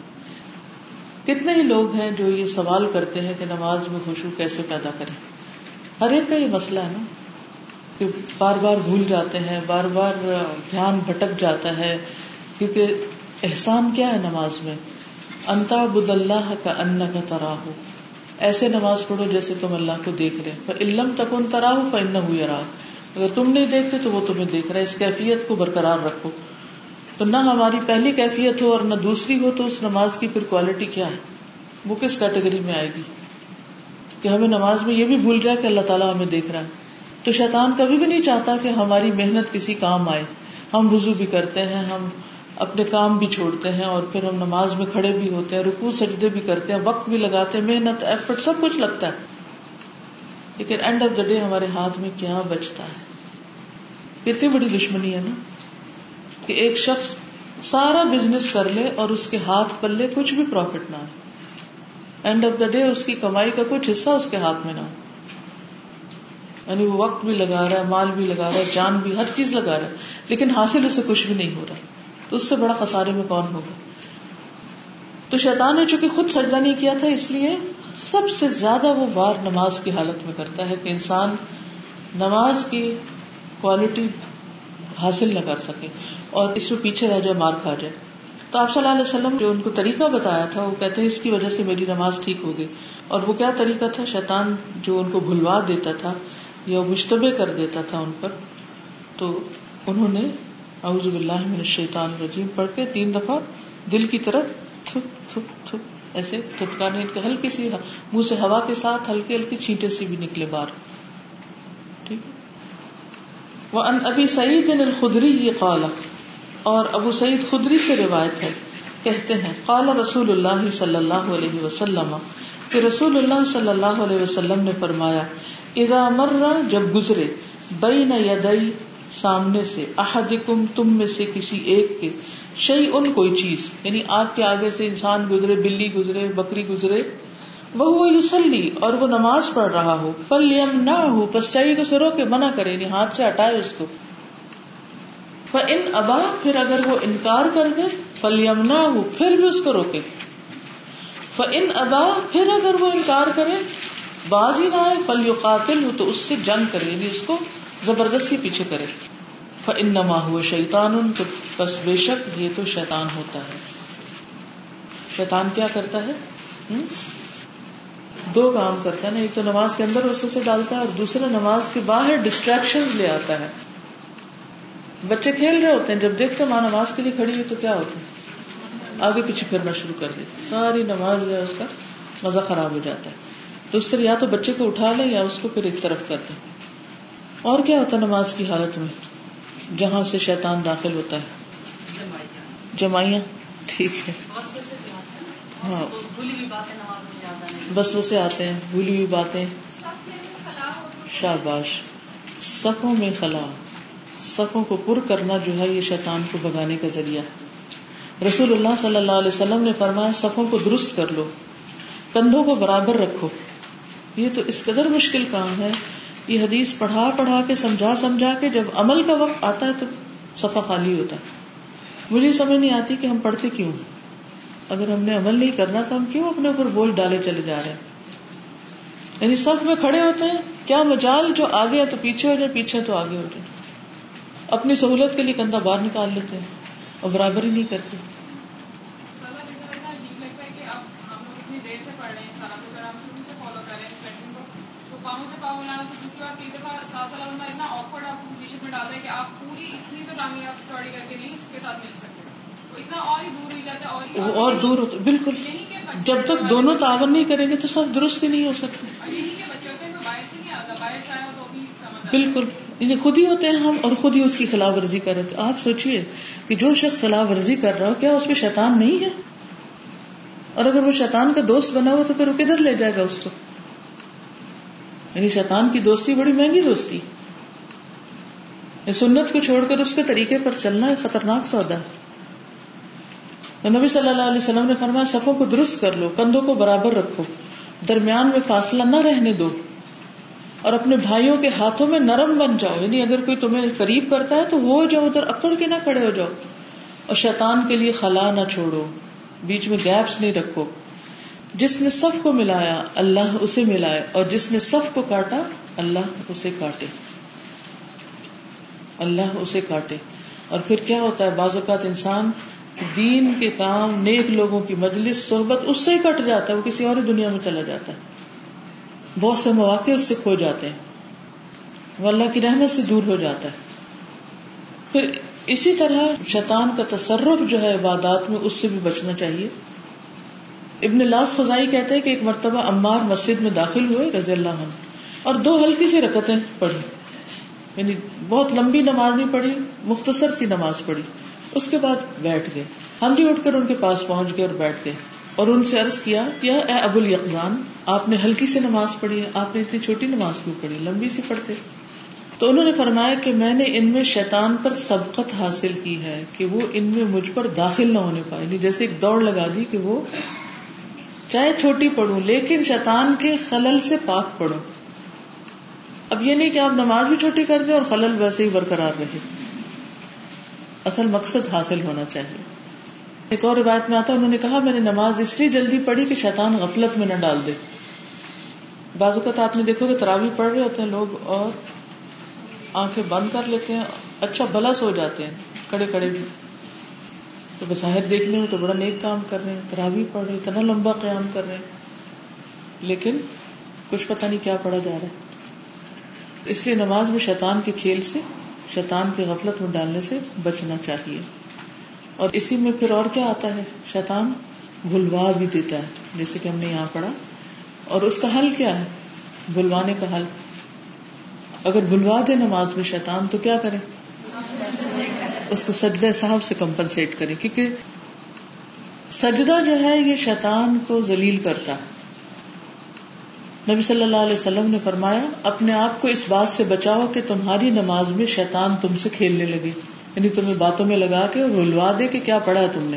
[SPEAKER 2] کتنے ہی لوگ ہیں جو یہ سوال کرتے ہیں کہ نماز میں خوشبو کیسے پیدا کرے ہر ایک کا یہ مسئلہ ہے نا کہ بار بار بھول جاتے ہیں، بار بار دھیان بھٹک جاتا ہے۔ کیونکہ احسان کیا ہے نماز میں؟ انتا بد اللہ کا ان کا تراہ ایسے نماز پڑھو جیسے تم اللہ کو دیکھ رہے علم تک ان تراہ فن ہوئی اگر تم نہیں دیکھتے تو وہ تمہیں دیکھ رہا ہے۔ اس کیفیت کو برقرار رکھو۔ تو نہ ہماری پہلی کیفیت ہو اور نہ دوسری ہو، تو اس نماز کی پھر کوالٹی کیا ہے؟ وہ کس کیٹیگری میں آئے گی؟ کہ ہمیں نماز میں یہ بھی بھول جائے کہ اللہ تعالیٰ ہمیں دیکھ رہا ہے۔ تو شیطان کبھی بھی نہیں چاہتا کہ ہماری محنت کسی کام آئے۔ ہم وزو بھی کرتے ہیں، ہم اپنے کام بھی چھوڑتے ہیں اور پھر ہم نماز میں کھڑے بھی ہوتے ہیں رکو سجدے بھی کرتے ہیں، وقت بھی لگاتے ہیں، محنت ایفرٹ سب کچھ لگتا ہے۔ لیکن اینڈ آف دا ڈے ہمارے ہاتھ میں کیا بچتا ہے؟ کتنی بڑی دشمنی ہے نا کہ ایک شخص سارا بزنس کر لے اور اس کے ہاتھ پلے کچھ بھی پروفٹ نہ ہو۔ اینڈ آف دا ڈے اس کی کمائی کا کچھ حصہ اس کے ہاتھ میں نہ ہو۔ یعنی وہ وقت بھی لگا رہا ہے، مال بھی لگا رہا ہے، جان بھی، ہر چیز لگا رہا ہے، لیکن حاصل اسے کچھ بھی نہیں ہو رہا۔ تو اس سے بڑا خسارے میں کون ہوگا؟ تو شیطان نے چونکہ خود سجدہ نہیں کیا تھا، اس لیے سب سے زیادہ وہ وار نماز کی حالت میں کرتا ہے کہ انسان نماز کی کوالٹی حاصل نہ کر سکے اور اس میں پیچھے رہ جائے، مار کھا جائے۔ تو آپ صلی اللہ علیہ وسلم جو ان کو طریقہ بتایا تھا، وہ کہتے ہیں اس کی وجہ سے میری نماز ٹھیک ہو گئی۔ اور وہ کیا طریقہ تھا؟ شیطان جو ان کو بھلوا دیتا تھا یا مشتبہ کر دیتا تھا ان پر، تو انہوں نے اعوذ باللہ من الشیطان الرجیم، پڑھ کے تین دفعہ دل کی طرف تھپ تھپ تھپ، ایسے تھتکانے ہلکی سی منہ سے ہوا کے ساتھ ہلکی ہلکی چھینٹے سی بھی نکلے بار ٹھیک وہ ان ابھی سعید الخدری یہ قالا اور ابو سعید خدری سے روایت ہے، کہتے ہیں، قال رسول اللہ صلی اللہ علیہ وسلم، کہ رسول اللہ صلی اللہ علیہ وسلم نے فرمایا، اذا مرہ جب گزرے بین یدئی سامنے سے، احدکم، تم میں سے کسی ایک کے شعی ان کوئی چیز یعنی آپ کے آگے سے انسان گزرے، بلی گزرے، بکری گزرے وہ یوسلی اور وہ نماز پڑھ رہا ہو پل نہ ہو بس چاہیے تو سرو کے منع کرے یعنی ہاتھ سے ہٹائے اس کو۔ ان ابا پھر اگر وہ انکار کر دے پل نہ ہو پھر بھی اس کو روکے۔ ان ابا پھر اگر وہ انکار کرے باز ہی نہ آئے پل یو قاتل ہو تو اس سے جنگ کرے یعنی اس کو زبردستی پیچھے کرے۔ ان نما شیتان تو بس بے شک یہ تو شیطان ہوتا ہے۔ شیطان کیا کرتا ہے؟ دو کام کرتا ہے نا، ایک تو نماز کے اندر وسو سے ڈالتا ہے اور دوسرا نماز کے باہر ڈسٹریکشن لے آتا ہے۔ بچے کھیل رہے ہوتے ہیں، جب دیکھتے ماں نماز کے لیے کھڑی ہوئی، تو کیا ہوتا ہے؟ آگے پیچھے پھرنا شروع کر دیتے ساری نماز جو ہے، اس کا مزہ خراب ہو جاتا ہے۔ تو اس طرح یا تو بچے کو اٹھا لیں یا اس کو پھر ایک طرف کر دیں اور کیا ہوتا ہے نماز کی حالت میں؟ جہاں سے شیطان داخل ہوتا ہے۔ جمائیاں۔ ٹھیک ہے۔ ہاں۔ بس اسے آتے ہیں، بھولی ہوئی باتیں۔ شاباش۔ صفوں میں خلا۔ صفوں کو پر کرنا جو ہے یہ شیطان کو بگانے کا ذریعہ۔ رسول اللہ صلی اللہ علیہ وسلم نے فرمایا، صفوں کو درست کر لو۔ کندھوں کو برابر رکھو۔ یہ تو اس قدر مشکل کام ہے۔ یہ حدیث پڑھا پڑھا کے سمجھا سمجھا کے جب عمل کا وقت آتا ہے تو صفا خالی ہوتا ہے۔ مجھے سمجھ نہیں آتی کہ ہم پڑھتے کیوں اگر ہم نے عمل نہیں کرنا تو ہم کیوں اپنے اوپر بوجھ ڈالے چلے جا رہے ہیں؟ یعنی سب میں کھڑے ہوتے ہیں، کیا مجال جو آگے ہے تو پیچھے ہو جائے، پیچھے تو آگے ہو جائے۔ اپنی سہولت کے لیے کندھا باہر نکال لیتے ہیں اور برابری نہیں کرتے۔ برابر ہی نہیں کرتے اور دور ہوتا بالکل۔ جب تک دونوں تعاون نہیں کریں گے تو سب درست ہی نہیں ہو سکتے۔ بالکل۔ یعنی خود ہی ہوتے ہیں ہم اور خود ہی اس کی خلاف ورزی کر رہے تھے آپ سوچیے کہ جو شخص خلاف ورزی کر رہا ہو کیا اس میں شیطان نہیں ہے؟ اور اگر وہ شیطان کا دوست بنا ہوا تو پھر وہ کدھر لے جائے گا اس کو؟ یعنی شیطان کی دوستی بڑی مہنگی دوستی۔ سنت کو چھوڑ کر اس کے طریقے پر چلنا ایک خطرناک سودا ہے۔ نبی صلی اللہ علیہ وسلم نے فرمایا، صفوں کو درست کر لو، کندھوں کو برابر رکھو، درمیان میں فاصلہ نہ رہنے دو، اور اپنے بھائیوں کے ہاتھوں میں نرم بن جاؤ۔ یعنی اگر کوئی تمہیں قریب کرتا ہے تو وہ جو ادھر اکڑ کے نہ کھڑے ہو جاؤ۔ اور شیطان کے لیے خلا نہ چھوڑو، بیچ میں گیپس نہیں رکھو۔ جس نے سب کو ملایا، اللہ اسے ملائے، اور جس نے سب کو کاٹا، اللہ اسے کاٹے۔ اللہ اسے کاٹے۔ اور پھر کیا ہوتا ہے؟ بعض اوقات انسان دین کے کام، نیک لوگوں کی مجلس، صحبت، اس سے ہی کٹ جاتا ہے، وہ کسی اور دنیا میں چلا جاتا ہے۔ بہت سے مواقع اس سے کھو جاتے ہیں۔ وہ اللہ کی رحمت سے دور ہو جاتا ہے۔ پھر اسی طرح شیطان کا تصرف جو ہے عبادات میں، اس سے بھی بچنا چاہیے۔ ابن لاس فضائی کہتے ہیں کہ ایک مرتبہ عمار مسجد میں داخل ہوئے رضی اللہ عنہ اور دو ہلکی سی رکتیں پڑھی یعنی بہت لمبی نماز نہیں پڑھی، مختصر سی نماز پڑھی۔ اس کے بعد بیٹھ گئے۔ ہم بھی اٹھ کر ان کے پاس پہنچ گئے اور بیٹھ گئے۔ اور ان سے عرض کیا کیا اے ابو الیقزان، آپ نے ہلکی سے نماز پڑھی ہے؟ آپ نے اتنی چھوٹی نماز کیوں پڑھی؟ لمبی سی پڑھتے۔ تو انہوں نے فرمایا کہ میں نے ان میں شیطان پر سبقت حاصل کی ہے کہ وہ ان میں مجھ پر داخل نہ ہونے پائے یعنی جیسے ایک دوڑ لگا دی کہ وہ چاہے چھوٹی پڑھوں لیکن شیطان کے خلل سے پاک پڑھوں اب یہ نہیں کہ آپ نماز بھی چھوٹی کر دیں اور خلل ویسے ہی برقرار رہے۔ اصل مقصد حاصل ہونا چاہیے۔ ایک اور روایت میں آتا انہوں نے کہا، میں نے نماز اس لیے جلدی پڑھی کہ شیطان غفلت میں نہ ڈال دے۔ بعض اوقات آپ نے دیکھو کہ تراوی پڑھ رہے ہوتے ہیں لوگ اور آنکھیں بند کر لیتے ہیں اچھا بلا سو جاتے ہیں، کڑے کڑے بھی تو بظاہر دیکھنے میں تو بڑا نیک کام کر رہے ہیں، تراوی پڑھ رہے اتنا لمبا قیام کر رہے ہیں۔ لیکن کچھ پتہ نہیں کیا پڑھا جا رہا ہے۔ اس لیے نماز میں شیطان کے کھیل سے، شیطان کی غفلت میں ڈالنے سے بچنا چاہیے۔ اور اسی میں پھر اور کیا آتا ہے؟ شیطان بھلوا بھی دیتا ہے، جیسے کہ ہم نے یہاں پڑھا۔ اور اس کا حل کیا ہے؟ بھلوانے کا حل۔ اگر بھلوا دے نماز میں شیطان تو کیا کرے؟ اس کو سجدہ صاحب سے کمپنسیٹ کرے کیونکہ سجدہ جو ہے یہ شیطان کو ذلیل کرتا ہے۔ نبی صلی اللہ علیہ وسلم نے فرمایا، اپنے آپ کو اس بات سے بچاؤ کہ تمہاری نماز میں شیطان تم سے کھیلنے لگے۔ یعنی تمہیں باتوں میں لگا کے رلوا دے کہ کیا پڑھا ہے تم نے۔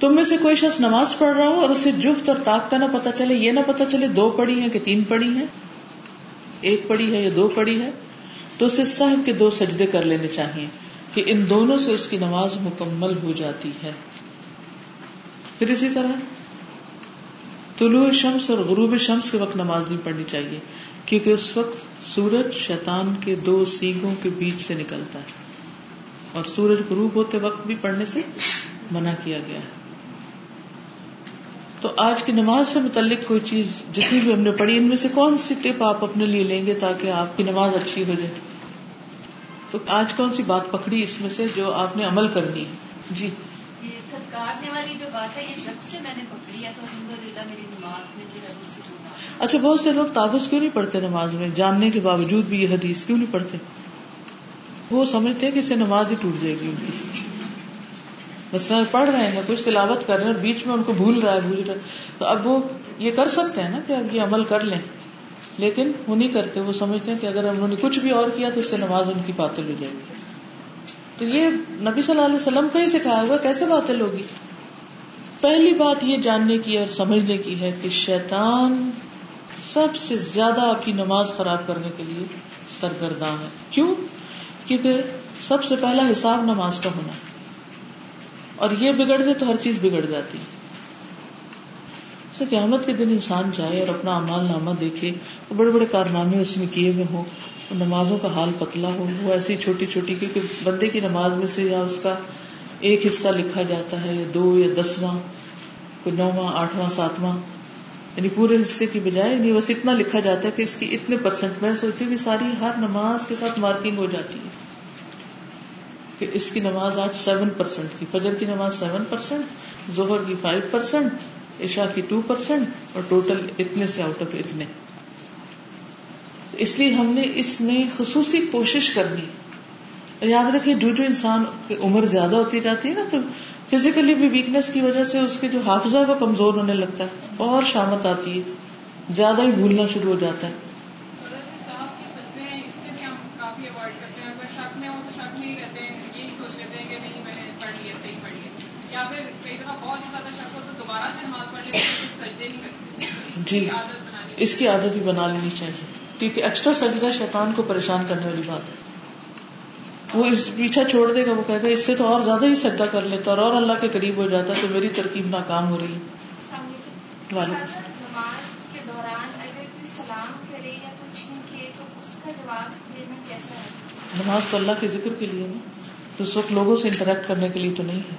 [SPEAKER 2] تم میں سے کوئی شخص نماز پڑھ رہا ہو اور اسے جفت اور تاک کا نہ پتا چلے، یہ نہ پتا چلے دو پڑھی ہے کہ تین پڑھی ہے ایک پڑھی ہے یا دو پڑھی ہے، تو اسے صاحب کے دو سجدے کر لینے چاہیے۔ کہ ان دونوں سے اس کی نماز مکمل ہو جاتی ہے۔ پھر اسی طرح طلوع شمس اور غروب شمس کے وقت نماز نہیں پڑھنی چاہیے، کیونکہ اس وقت سورج شیطان کے دو سیگوں کے بیچ سے نکلتا ہے۔ اور سورج غروب ہوتے وقت بھی پڑھنے سے منع کیا گیا ہے۔ تو آج کی نماز سے متعلق کوئی چیز جتنی بھی ہم نے پڑھی، ان میں سے کون سی ٹپ آپ اپنے لیے لیں گے تاکہ آپ کی نماز اچھی ہو جائے؟ تو آج کون سی بات پکڑی اس میں سے جو آپ نے عمل کرنی ہے؟ جی۔
[SPEAKER 5] والی جو بات ہے یہ جب سے میں نے پکڑی ہے تو الحمد للہ میری نماز میں جو ہے
[SPEAKER 2] اچھا بہت سے لوگ تابوز کیوں نہیں پڑھتے نماز میں؟ جاننے کے باوجود بھی یہ حدیث کیوں نہیں پڑھتے؟ وہ سمجھتے کہ اسے نماز ہی ٹوٹ جائے گی ان کی۔ بس پڑھ رہے ہیں کچھ تلاوت کر رہے ہیں بیچ میں ان کو بھول رہا ہے بھول رہا ہے۔ تو اب وہ یہ کر سکتے ہیں نا کہ اب یہ عمل کر لیں۔ لیکن وہ نہیں کرتے، وہ سمجھتے ہیں کہ اگر انہوں نے کچھ بھی اور کیا تو اس سے نماز ان کی باطل ہو جائے گی۔ تو یہ نبی صلی اللہ علیہ وسلم کا ہی سکھایا ہوا کیسے باطل ہوگی؟ پہلی بات یہ جاننے کی اور سمجھنے کی ہے کہ شیطان سب سے زیادہ آپ کی نماز خراب کرنے کے لیے سرگرداں ہے۔ کیوں؟ کیونکہ سب سے پہلا حساب نماز کا ہونا اور یہ بگڑ جائے تو ہر چیز بگڑ جاتی ہے۔ قیامت کے دن انسان جائے اور اپنا امال نامہ دیکھے اور بڑے بڑے کارنامے اس میں کیے ہوئے ہوں نمازوں کا حال پتلا ہو، وہ ایسی چھوٹی چھوٹی کیونکہ بندے کی نماز میں سے یا اس کا ایک حصہ لکھا جاتا ہے یا دو یا دسواں، کوئی نواں، آٹھواں، ساتواں یعنی پورے حصے کی بجائے نہیں بس اتنا لکھا جاتا ہے کہ اس کی اتنے پرسینٹ میں سوچتی کہ ساری ہر نماز کے ساتھ مارکنگ ہو جاتی ہے۔ کہ اس کی نماز آج سیون پرسینٹ تھی، فجر کی نماز سیون پرسینٹ زہر کی فائیو پرسینٹ عشا کی ٹو پرسینٹ اور ٹوٹل اتنے سے آؤٹ آف اتنے۔ اس لیے ہم نے اس میں خصوصی کوشش کرنی۔ یاد رکھے جو جو انسان کی عمر زیادہ ہوتی جاتی ہے نا، تو فزیکلی بھی ویکنیس کی وجہ سے اس کے جو حافظہ ہے وہ کمزور ہونے لگتا ہے۔ اور شامت آتی ہے۔ زیادہ ہی بھولنا شروع ہو جاتا ہے۔ یا پھر کئی دفعہ بہت زیادہ شک جی۔ اس کی عادت بھی بنا لینی چاہیے کیونکہ ایکسٹرا سجدہ شیطان کو پریشان کرنے والی بات ہے۔ وہ اس پیچھا چھوڑ دے گا وہ کہے گا اس سے تو اور زیادہ ہی سجدہ کر لیتا اور اور اللہ کے قریب ہو جاتا تو میری ترکیب ناکام ہو رہی ہے۔
[SPEAKER 5] نماز کے دوران اگر کوئی سلام کرے یا کچھ کے تو اس کا جواب دینا کیسا ہے؟
[SPEAKER 2] نماز تو اللہ کے ذکر کے لیے نا تو اس وقت لوگوں سے انٹریکٹ کرنے کے لیے تو نہیں ہے۔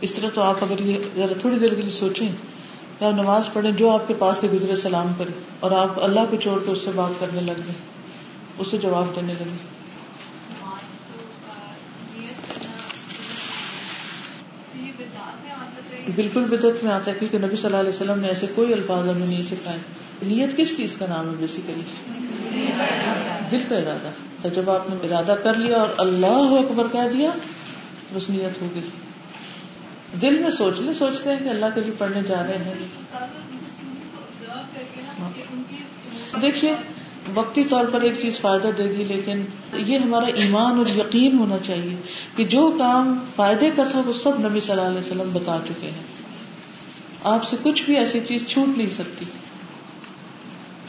[SPEAKER 2] اس طرح تو آپ اگر یہ ذرا تھوڑی دیر کے لیے سوچیں کہ آپ نماز پڑھیں جو آپ کے پاس سے گزرے سلام کرے اور آپ اللہ کو چھوڑ کے اس سے بات کرنے لگ گئے اسے جواب دینے لگے۔ بالکل بدعت میں آتا ہے کیونکہ نبی صلی اللہ علیہ وسلم نے ایسے کوئی الفاظ ہمیں نہیں سکھائے۔ نیت کس چیز کا نام ہے بیسیکلی دل کا ارادہ۔ تو جب آپ نے ارادہ کر لیا اور اللہ اکبر کہہ دیا بس نیت ہو گئی۔ دل میں سوچ لے سوچتے ہیں کہ اللہ کے لیے پڑھنے جا رہے ہیں۔ دیکھیے، وقتی طور پر ایک چیز فائدہ دے گی، لیکن یہ ہمارا ایمان اور یقین ہونا چاہیے کہ جو کام فائدے کا تھا، وہ سب نبی صلی اللہ علیہ وسلم بتا چکے ہیں۔ آپ سے کچھ بھی ایسی چیز چھوٹ نہیں سکتی۔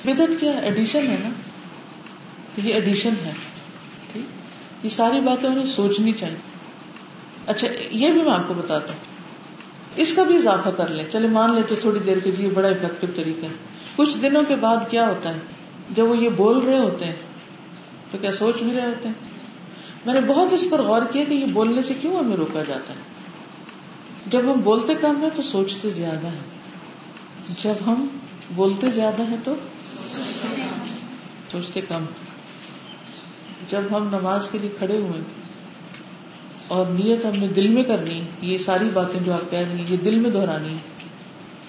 [SPEAKER 2] بدت کیا ایڈیشن ہے نا؟ یہ ایڈیشن ہے۔ یہ ساری باتیں انہیں سوچنی چاہیے۔ اچھا یہ بھی میں آپ کو بتاتا ہوں۔ اس کا بھی اضافہ کر لیں۔ چلے مان لیتے تھوڑی دیر کے لیے بڑا افیکٹو طریقہ ہے۔ کچھ دنوں کے بعد کیا ہوتا ہے؟ جب وہ یہ بول رہے ہوتے ہیں، تو کیا سوچ بھی رہے ہوتے ہیں؟ میں نے بہت اس پر غور کیا کہ یہ بولنے سے کیوں ہمیں روکا جاتا ہے؟ جب ہم بولتے کم ہیں تو سوچتے زیادہ ہیں۔ جب ہم بولتے زیادہ ہیں تو سوچتے کم جب ہم نماز کے لیے کھڑے ہوئے اور نیت ہم نے دل میں کرنی، یہ ساری باتیں جو آپ کہہ رہی ہیں، یہ دل میں دہرانی۔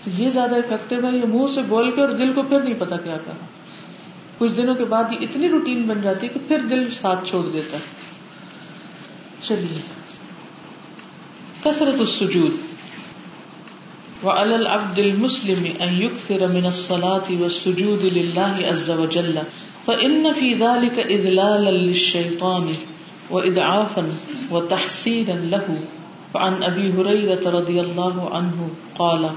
[SPEAKER 2] تو یہ زیادہ افیکٹو ہے، یہ منہ سے بول کے اور دل کو پھر نہیں پتا کیا کہا کچھ دنوں کے بعد یہ اتنی روٹین بن جاتی ہے کہ پھر دل ساتھ چھوڑ دیتا ہے۔ چلیے۔ کثرت السجود۔ وعلى العبد المسلم ان يكثر من الصلاة والسجود لله عز وجل۔ فإن في ذلك إذلالا للشيطان۔ وإدعافا وتحسيرا له. فعن أبي هريرة رضي الله عنه قال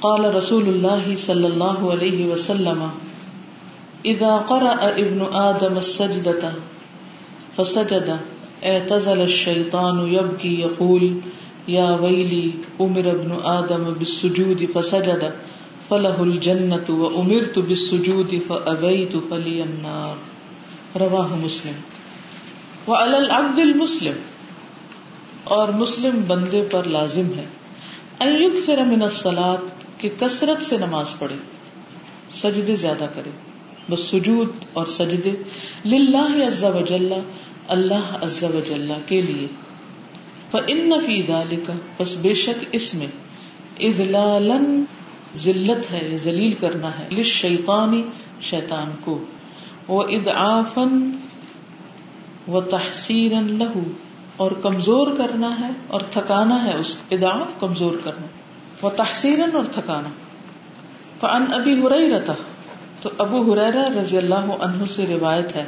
[SPEAKER 2] قال رسول الله صلى الله عليه وسلم اذا قرأ ابن آدم السجدة، فسجد، اعتزل الشيطان، يبكي، يقول، يا ويلي امر ابن آدم بالسجود، فسجد، فله الجنة وامرت بالسجود، فأبيت، فلي النار. رواه مسلم. وعلى العبد المسلم، اور مسلم بندے پر لازم ہے ان يكثر من الصلاة، کہ کثرت سے نماز پڑھے، سجدے زیادہ کرے۔ بس سجود اور سجدے للہ عز و جل، اللہ عز و جل کے لیے۔ فإن فی ذالک بس بے شک اس میں اذلالا ذلت ہے، ذلیل کرنا ہے۔ للشیطانی شیطان کو۔ وہ ادعافا و تحسیرا لہو، اور کمزور کرنا ہے اور تھکانا ہے اس ادعاف کمزور کرنا۔ وہ تحسیرا اور تھکانا۔ فان ابی ہریرہ تو ابو حریرا رضی اللہ عنہ سے روایت ہے۔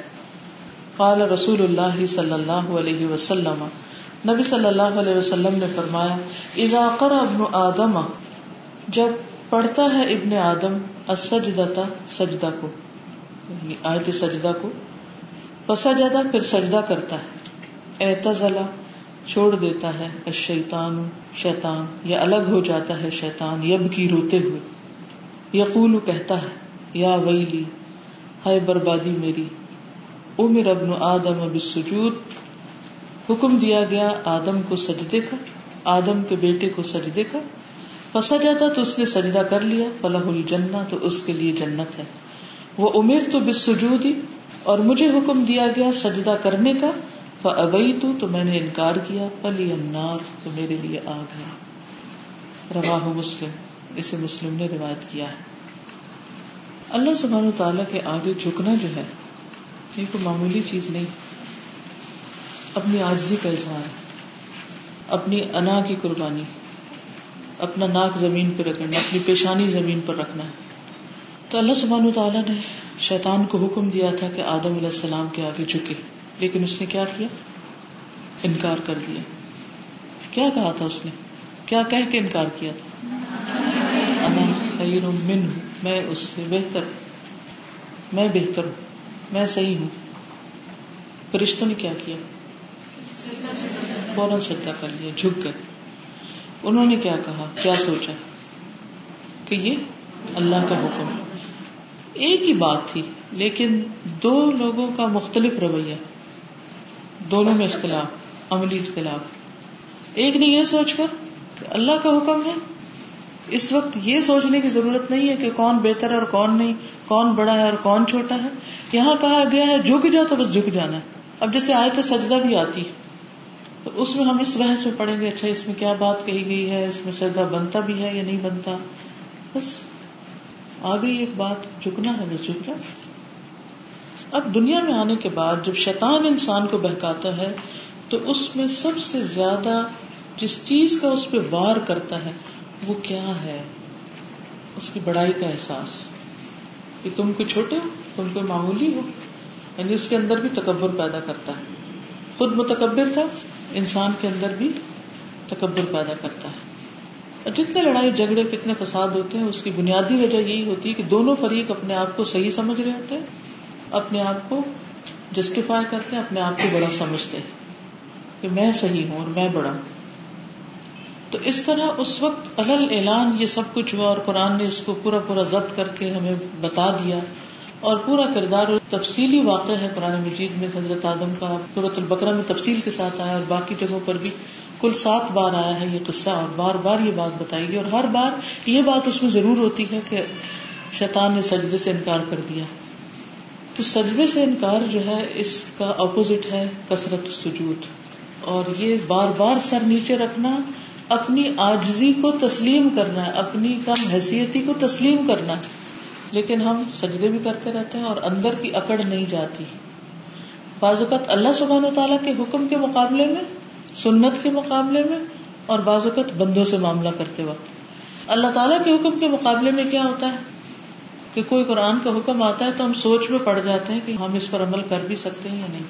[SPEAKER 2] قال رسول اللہ صلی اللہ علیہ وسلم، نبی صلی اللہ علیہ وسلم نے فرمایا، اذا قرأ ابن آدم، جب پڑھتا ہے ابن آدم السجدتا سجدہ کو یعنی آیت سجدہ کو فسجدہ پھر سجدہ کرتا ہے۔ اعتزلہ، چھوڑ دیتا ہے۔ الشیطان، شیطان، یا الگ ہو جاتا ہے شیطان، یب کی روتے ہوئے۔ یقول کہتا ہے، یا ویلی، ہائے بربادی میری۔ امر ابن آدم بالسجود۔ حکم دیا گیا، آدم کو سجدے کا، آدم کے بیٹے کو سجدے کا۔ فسجدہ تو اس نے سجدہ کر لیا فلاح الجنہ، تو اس کے لیے جنت ہے۔ وہ امیر تو بالسجود اور مجھے حکم دیا گیا سجدہ کرنے کا فابئی تو تو میں نے انکار کیا فلی النار، تو میرے لیے آگ ہے۔ رواہ مسلم، اسے مسلم نے روایت کیا ہے۔ اللہ سبحانہ تعالیٰ کے آگے جھکنا جو ہے، یہ کوئی معمولی چیز نہیں۔ اپنی آجزی کا اظہار، اپنی انا کی قربانی، اپنا ناک زمین پہ رکھنا، اپنی پیشانی زمین پر رکھنا۔ تو اللہ سبحانہ تعالیٰ نے شیطان کو حکم دیا تھا کہ آدم علیہ السلام کے آگے جھکے، لیکن اس نے کیا کیا؟ انکار کر دیا۔ کیا کہا تھا اس نے؟ کیا کہہ کے انکار کیا تھا؟ انا خیر من میں اس سے بہتر میں بہتر ہوں، میں صحیح ہوں۔ فرشتوں نے کیا کیا؟ فوراً سجدہ کر لیا، جھک گئے۔ انہوں نے کیا کہا؟ کیا سوچا؟ کہ یہ اللہ کا حکم ایک ہی بات تھی، لیکن دو لوگوں کا مختلف رویہ، دونوں میں اختلاف، عملی اختلاف۔ ایک نے یہ سوچ کر کہ اللہ کا حکم ہے، اس وقت یہ سوچنے کی ضرورت نہیں ہے کہ کون بہتر ہے اور کون نہیں، کون بڑا ہے اور کون چھوٹا ہے۔ یہاں کہا گیا ہے، جھک جا تو بس جھک جانا۔ ہے اب جیسے آئے تو سجدہ بھی آتی تو اس میں ہم اس بحث میں پڑھیں گے اچھا اس میں کیا بات کہی گئی ہے، اس میں سجدہ بنتا بھی ہے یا نہیں بنتا؟ بس۔ آ گئی ایک بات جھکنا ہے بس جھک جا اب دنیا میں آنے کے بعد جب شیطان انسان کو بہکاتا ہے، تو اس میں سب سے زیادہ جس چیز کا اس پہ وار کرتا ہے، وہ کیا ہے؟ اس کی بڑائی کا احساس۔ کہ تم کو چھوٹے ہو، تم کو معمولی ہو یعنی اس کے اندر بھی تکبر پیدا کرتا ہے۔ خود متکبر تھا، انسان کے اندر بھی تکبر پیدا کرتا ہے۔ جتنے لڑائی جھگڑے کتنے فساد ہوتے ہیں، اس کی بنیادی وجہ یہی ہوتی ہے کہ دونوں فریق اپنے آپ کو صحیح سمجھ رہے ہوتے ہیں، اپنے آپ کو جسٹیفائی کرتے ہیں، اپنے آپ کو بڑا سمجھتے ہیں کہ میں صحیح ہوں اور میں بڑا ہوں۔ تو اس طرح اس وقت الل اعلان یہ سب کچھ ہوا اور قرآن نے اس کو پورا پورا ضبط کر کے ہمیں بتا دیا اور پورا کردار تفصیلی واقع ہے قرآن مجید میں، حضرت آدم کا صورت البکرا میں تفصیل کے ساتھ آیا اور باقی جگہوں پر بھی۔ کل سات بار آیا ہے یہ قصہ، اور بار بار یہ بات بتائی گئی، اور ہر بار یہ بات اس میں ضرور ہوتی ہے کہ شیطان نے سجدے سے انکار کر دیا۔ تو سجدے سے انکار جو ہے، اس کا اپوزٹ ہے کثرت سجود۔ اور یہ بار بار سر نیچے رکھنا، اپنی آجزی کو تسلیم کرنا ہے اپنی کم حیثیتی کو تسلیم کرنا۔ ہے لیکن ہم سجدے بھی کرتے رہتے ہیں اور اندر کی اکڑ نہیں جاتی۔ بعض اوقات اللہ سبحانہ و تعالیٰ کے حکم کے مقابلے میں سنت کے مقابلے میں اور بعض اوقات بندوں سے معاملہ کرتے وقت۔ اللہ تعالیٰ کے حکم کے مقابلے میں کیا ہوتا ہے؟ کہ کوئی قرآن کا حکم آتا ہے تو ہم سوچ میں پڑ جاتے ہیں کہ ہم اس پر عمل کر بھی سکتے ہیں یا نہیں۔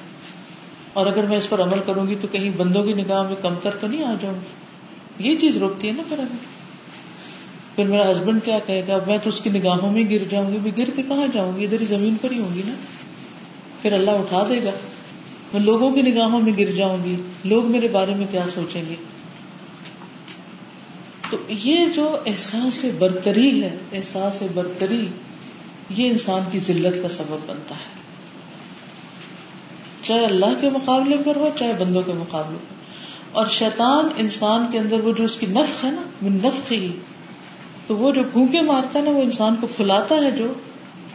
[SPEAKER 2] اور اگر میں اس پر عمل کروں گی تو کہیں بندوں کی نگاہ میں کمتر تو نہیں آ جاؤں گی۔ یہ چیز روکتی ہے نا پھر ہمیں۔ پھر میرا ہسبینڈ کیا کہے گا؟ میں تو اس کی نگاہوں میں گر جاؤں گی۔ گر کے کہاں جاؤں گی؟ ادھر ہی زمین پر ہی ہوں گی نا۔ پھر اللہ اٹھا دے گا۔ میں لوگوں کی نگاہوں میں گر جاؤں گی۔ لوگ میرے بارے میں کیا سوچیں گے؟ تو یہ جو احساس برتری ہے، احساس برتری، یہ انسان کی ذلت کا سبب بنتا ہے۔ چاہے اللہ کے مقابلے پر ہو، چاہے بندوں کے مقابلے پر۔ اور شیطان انسان کے اندر وہ جو اس کی نفق ہے نا، وہ نفق ہی۔ تو وہ جو پھونکے مارتا ہے نا، وہ انسان کو کھلاتا ہے جو،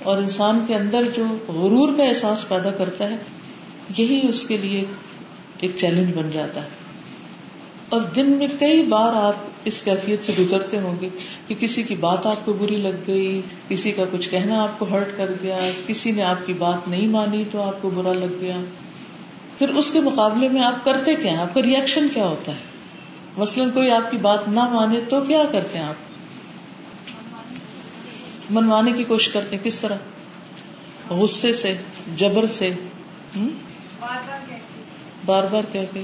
[SPEAKER 2] اور انسان کے اندر جو غرور کا احساس پیدا کرتا ہے یہی اس کے لیے ایک چیلنج بن جاتا ہے۔ اور دن میں کئی بار آپ اس کیفیت سے گزرتے ہوں گے کہ کسی کی بات آپ کو بری لگ گئی، کسی کا کچھ کہنا آپ کو ہرٹ کر گیا، کسی نے آپ کی بات نہیں مانی تو آپ کو برا لگ گیا۔ پھر اس کے مقابلے میں آپ کرتے کیا ہیں؟ آپ کا ریئیکشن کیا ہوتا ہے؟ مثلاً کوئی آپ کی بات نہ مانے تو کیا کرتے ہیں آپ؟ منوانے کی کوشش کرتے ہیں کس طرح؟ غصے سے، جبر سے بار بار کہہ کے۔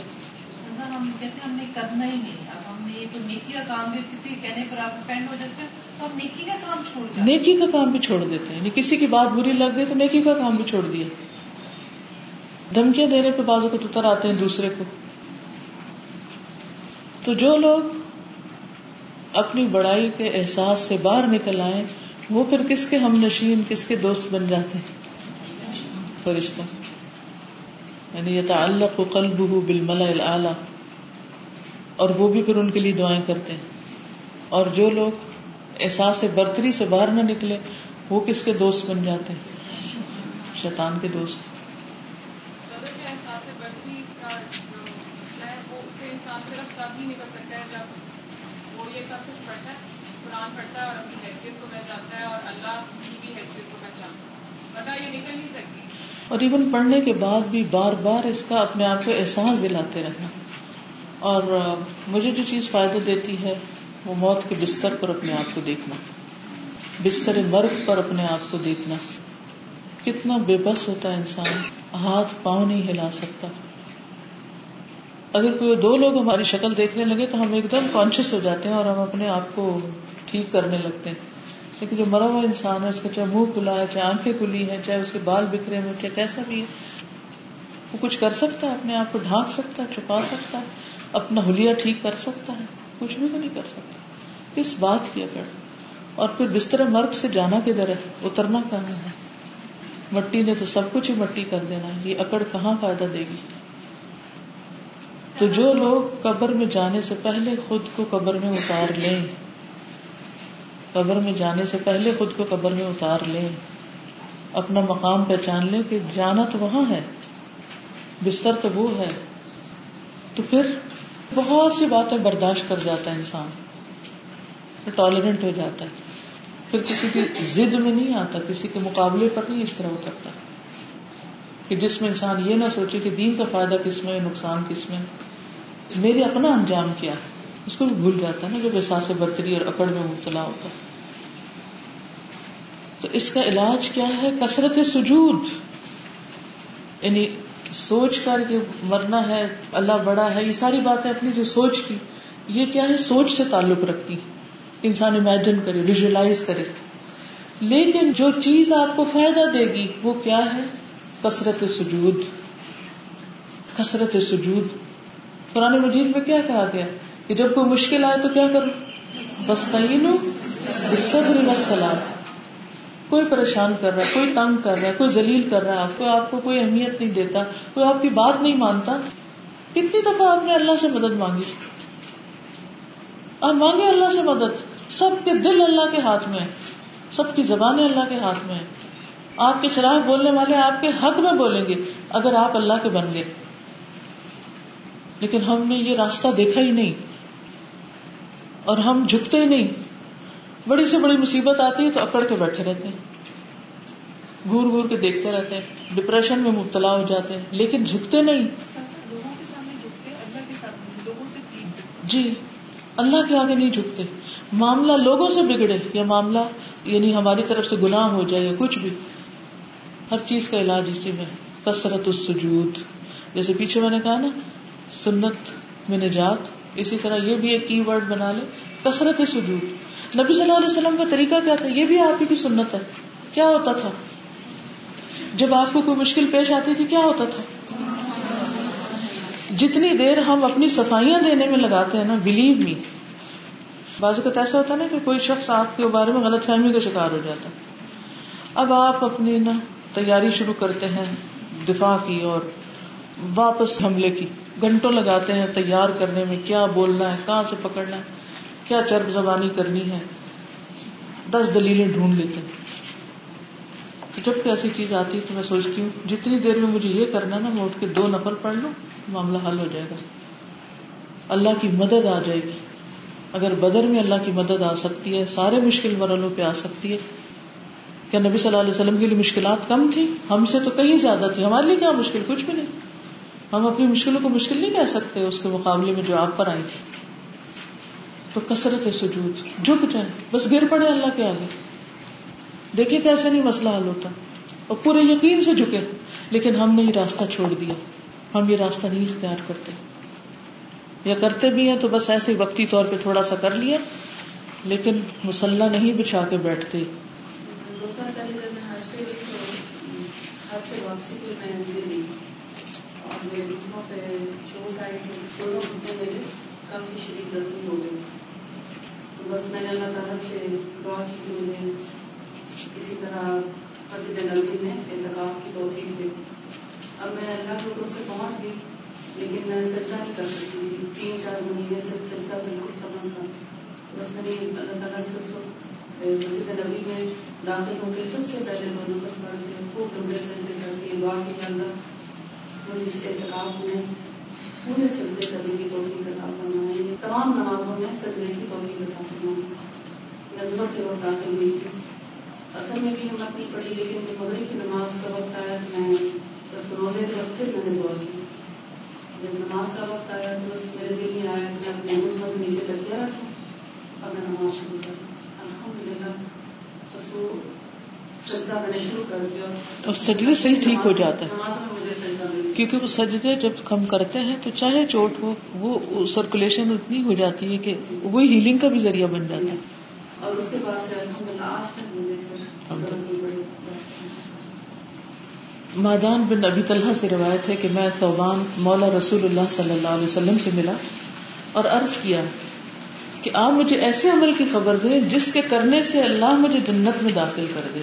[SPEAKER 3] ہم کہتے ہم نے کرنا ہی نہیں۔ اب ہم نے یہ نیکی کا کام بھی کسی کہنے پر آپ فرینڈ ہو جاتے ہیں تو ہم نیکی کا کام چھوڑ جاتے
[SPEAKER 2] نیکی کا کام بھی چھوڑ دیتے ہیں۔ یعنی کسی کی بات بری لگ گئی تو نیکی کا کام بھی چھوڑ دیا۔ دھمکیاں دینے پہ بازو کو اتر آتے ہیں دوسرے کو۔ تو جو لوگ اپنی بڑائی کے احساس سے باہر نکل آئے وہ پھر کس کے ہم نشین کس کے دوست بن جاتے ہیں؟ فرشتہ یعنی یہ تعلق قلب بل اور وہ بھی پھر ان کے لیے دعائیں کرتے ہیں۔ اور جو لوگ احساس برتری سے باہر نہ نکلے، وہ کس کے دوست بن جاتے ہیں؟ شیطان کے دوست۔
[SPEAKER 6] پڑھتا ہے اور اپنی حیثیت کو پہچانتا ہے اور اللہ کی بھی حیثیت کو پہچانتا ہے۔ پتا یہ نکل نہیں سکتی۔
[SPEAKER 2] اور ایون پڑھنے کے بعد بھی بار بار اس کا اپنے آپ کو احساس دلاتے رہنا۔ اور مجھے جو چیز فائدہ دیتی ہے، وہ موت کے بستر پر اپنے آپ کو دیکھنا۔ بستر مرگ پر اپنے آپ کو دیکھنا۔ کتنا بے بس ہوتا ہے انسان، ہاتھ پاؤں نہیں ہلا سکتا۔ اگر کوئی دو لوگ ہماری شکل دیکھنے لگے تو ہم ایک دم کانشیس ہو جاتے ہیں اور ہم اپنے آپ کو ٹھیک کرنے لگتے ہیں۔ لیکن جو مرا ہوا انسان ہے، اس کا چاہے منہ کھلا ہے، چاہے آنکھیں کھلی ہے چاہے اس کے بال بکھرے ہوئے چاہے کیسا بھی ہے، وہ کچھ کر سکتا ہے، اپنے آپ کو ڈھانک سکتا ہے، چھپا سکتا ہے، اپنا ہولیا ٹھیک کر سکتا ہے، کچھ بھی تو نہیں کر سکتا۔ کس بات کی اگر؟ اور پھر بستر مرگ سے جانا کدھر ہے؟ اترنا کہاں ہے؟ مٹی نے تو سب کچھ ہی مٹی کر دینا یہ اکڑ کہاں فائدہ دے گی؟ تو جو لوگ قبر میں جانے سے پہلے خود کو قبر میں اتار لیں قبر میں جانے سے پہلے خود کو قبر میں اتار لیں۔ اپنا مقام پہچان لیں کہ جانا تو وہاں ہے، بستر تو وہ ہے۔ تو پھر بہت سی باتیں برداشت کر جاتا ہے انسان ٹالرنٹ ہو جاتا ہے۔ پھر کسی کی ضد میں نہیں آتا، کسی کے مقابلے پر نہیں اس طرح اترتا کہ جس میں انسان یہ نہ سوچے کہ دین کا فائدہ کس میں، نقصان کس میں۔ میرے اپنا انجام کیا؟ اس کو بھی بھول جاتا ہے نا جب احساس برتری اور اکڑ میں مبتلا ہوتا ہے۔ تو اس کا علاج کیا ہے؟ کثرت سجود۔ یعنی سوچ کر کہ مرنا ہے، اللہ بڑا ہے، یہ ساری باتیں اپنی جو سوچ کی، یہ کیا ہے؟ سوچ سے تعلق رکھتی۔ انسان امیجن کرے ویژلائز کرے۔ لیکن جو چیز آپ کو فائدہ دے گی، وہ کیا ہے؟ کثرت سجود۔ کثرت سجود۔ قرآن مجید میں کیا کہا گیا؟ کہ جب کوئی مشکل آئے تو کیا کرو؟ بس صبر سلاد کوئی پریشان کر رہا ہے، کوئی تنگ کر رہا ہے، کوئی ذلیل کر رہا ہے، آپ کو آپ کو کوئی اہمیت نہیں دیتا، کوئی آپ کی بات نہیں مانتا۔ کتنی دفعہ آپ نے اللہ سے مدد مانگی؟ آپ مانگے اللہ سے مدد؟ سب کے دل اللہ کے ہاتھ میں سب کی زبانیں اللہ کے ہاتھ میں آپ کے خلاف بولنے والے آپ کے حق میں بولیں گے، اگر آپ اللہ کے بن گئے۔ لیکن ہم نے یہ راستہ دیکھا ہی نہیں۔ اور ہم جھکتے ہی نہیں۔ بڑی سے بڑی مصیبت آتی ہے تو اکڑ کے بیٹھے رہتے ہیں۔ گور گور کے دیکھتے رہتے ہیں۔ ڈپریشن میں مبتلا ہو جاتے ہیں۔ لیکن جھکتے نہیں۔ جی اللہ کے آگے نہیں جھکتے۔ معاملہ لوگوں سے بگڑے یا معاملہ یعنی ہماری طرف سے گناہ ہو جائے یا کچھ بھی۔ ہر چیز کا علاج اسی میں کثرت السجود۔ جیسے پیچھے میں نے کہا نا، سنت میں نجات اسی طرح یہ بھی ایک کی ورڈ بنا لے، کثرت سجود۔ نبی صلی اللہ علیہ وسلم کا طریقہ کیا تھا؟ یہ بھی آپ ہی کی سنت ہے۔ کیا ہوتا تھا؟ جب آپ کو کوئی مشکل پیش آتی تھی، کیا ہوتا تھا؟ جتنی دیر ہم اپنی صفائیاں دینے میں لگاتے ہیں نا بلیو می بازو کا ایسا ہوتا ہے نا کہ کوئی شخص آپ کے بارے میں غلط فہمی کا شکار ہو جاتا اب آپ اپنی نا تیاری شروع کرتے ہیں دفاع کی اور واپس حملے کی۔ گھنٹوں لگاتے ہیں تیار کرنے میں، کیا بولنا ہے، کہاں سے پکڑنا ہے؟ کیا چرب زبانی کرنی ہے؟ دس دلیلیں ڈھونڈ لیتے ہیں۔ جبکہ ایسی چیز آتی ہے تو میں سوچتی ہوں، جتنی دیر میں مجھے یہ کرنا نا، میں اٹھ کے دو نفل پڑھ لوں، معاملہ حل ہو جائے گا۔ اللہ کی مدد آ جائے گی۔ اگر بدر میں اللہ کی مدد آ سکتی ہے، سارے مشکل مرحلوں پہ آ سکتی ہے، کیا نبی صلی اللہ علیہ وسلم کے لیے مشکلات کم تھی ہم سے تو کہیں زیادہ تھی ہمارے لیے کیا مشکل؟ کچھ بھی نہیں۔ ہم اپنی مشکلوں کو مشکل نہیں کہہ سکتے، اس کے مقابلے میں جو آپ پر آئی تھی۔ تو کثرت ہے سجود جھک جائے بس گر پڑے اللہ کے آگے۔ دیکھے کیسے نہیں مسئلہ حل ہوتا۔ اور پورے یقین سے جھکے، لیکن ہم نے یہ راستہ چھوڑ دیا۔ ہم یہ راستہ نہیں اختیار کرتے۔ یا کرتے بھی ہیں تو بس ایسے وقتی طور پہ تھوڑا سا کر لیا لیکن مسلح نہیں بچھا کے بیٹھتے۔
[SPEAKER 3] بس میں نے اللہ تعالیٰ سے دعا کی کہ مجھے اسی طرح مسجد نبی میں انتخاب کی توفیق دے اب میں اللہ کے حکم سے پہنچ گئی لیکن میں سجدہ نہیں کر سکتی تھی تین چار مہینے سے سجدہ بالکل ختم تھا بس میں نے اللہ تعالیٰ سے مسجد نبی میں داخل ہو کے سب سے پہلے دو نمبر پڑھ کے خوب لمبے سجدے کر کے دعا کی اللہ مجھے اس اعتکاب میں پورے سجدے کرنے کی توفیق عطا فرمائے۔ تمام نمازوں میں سجدے کی توفیق عطا فرمائے۔ میں صبح کے وقت داخل ہوئی۔ تھی اصل میں بھی ہمت نہیں پڑی، لیکن جب مغرب کی نماز کا وقت آیا تو میں بس روزے کے وقت پھر میں نے دعا کی۔ جب نماز کا وقت آیا تو بس میرے دل میں آیا کہ اپنے گھٹنوں کے نیچے تکیا رکھوں اور میں نماز شروع کر الحمد للہ بس وہ
[SPEAKER 2] اور سجدے سے ہی ٹھیک ہو جاتا ہے۔ کیونکہ وہ سجدے جب ہم کرتے ہیں تو چاہے چوٹ ہو وہ سرکولیشن اتنی ہو جاتی ہے کہ وہی ہیلنگ کا بھی ذریعہ بن جاتا ہے۔
[SPEAKER 3] اور اس کے بعد
[SPEAKER 2] مادان بن ابی طلحہ سے روایت ہے کہ میں توبان مولا رسول اللہ صلی اللہ علیہ وسلم سے ملا اور عرض کیا کہ آپ مجھے ایسے عمل کی خبر دیں جس کے کرنے سے اللہ مجھے جنت میں داخل کر دے۔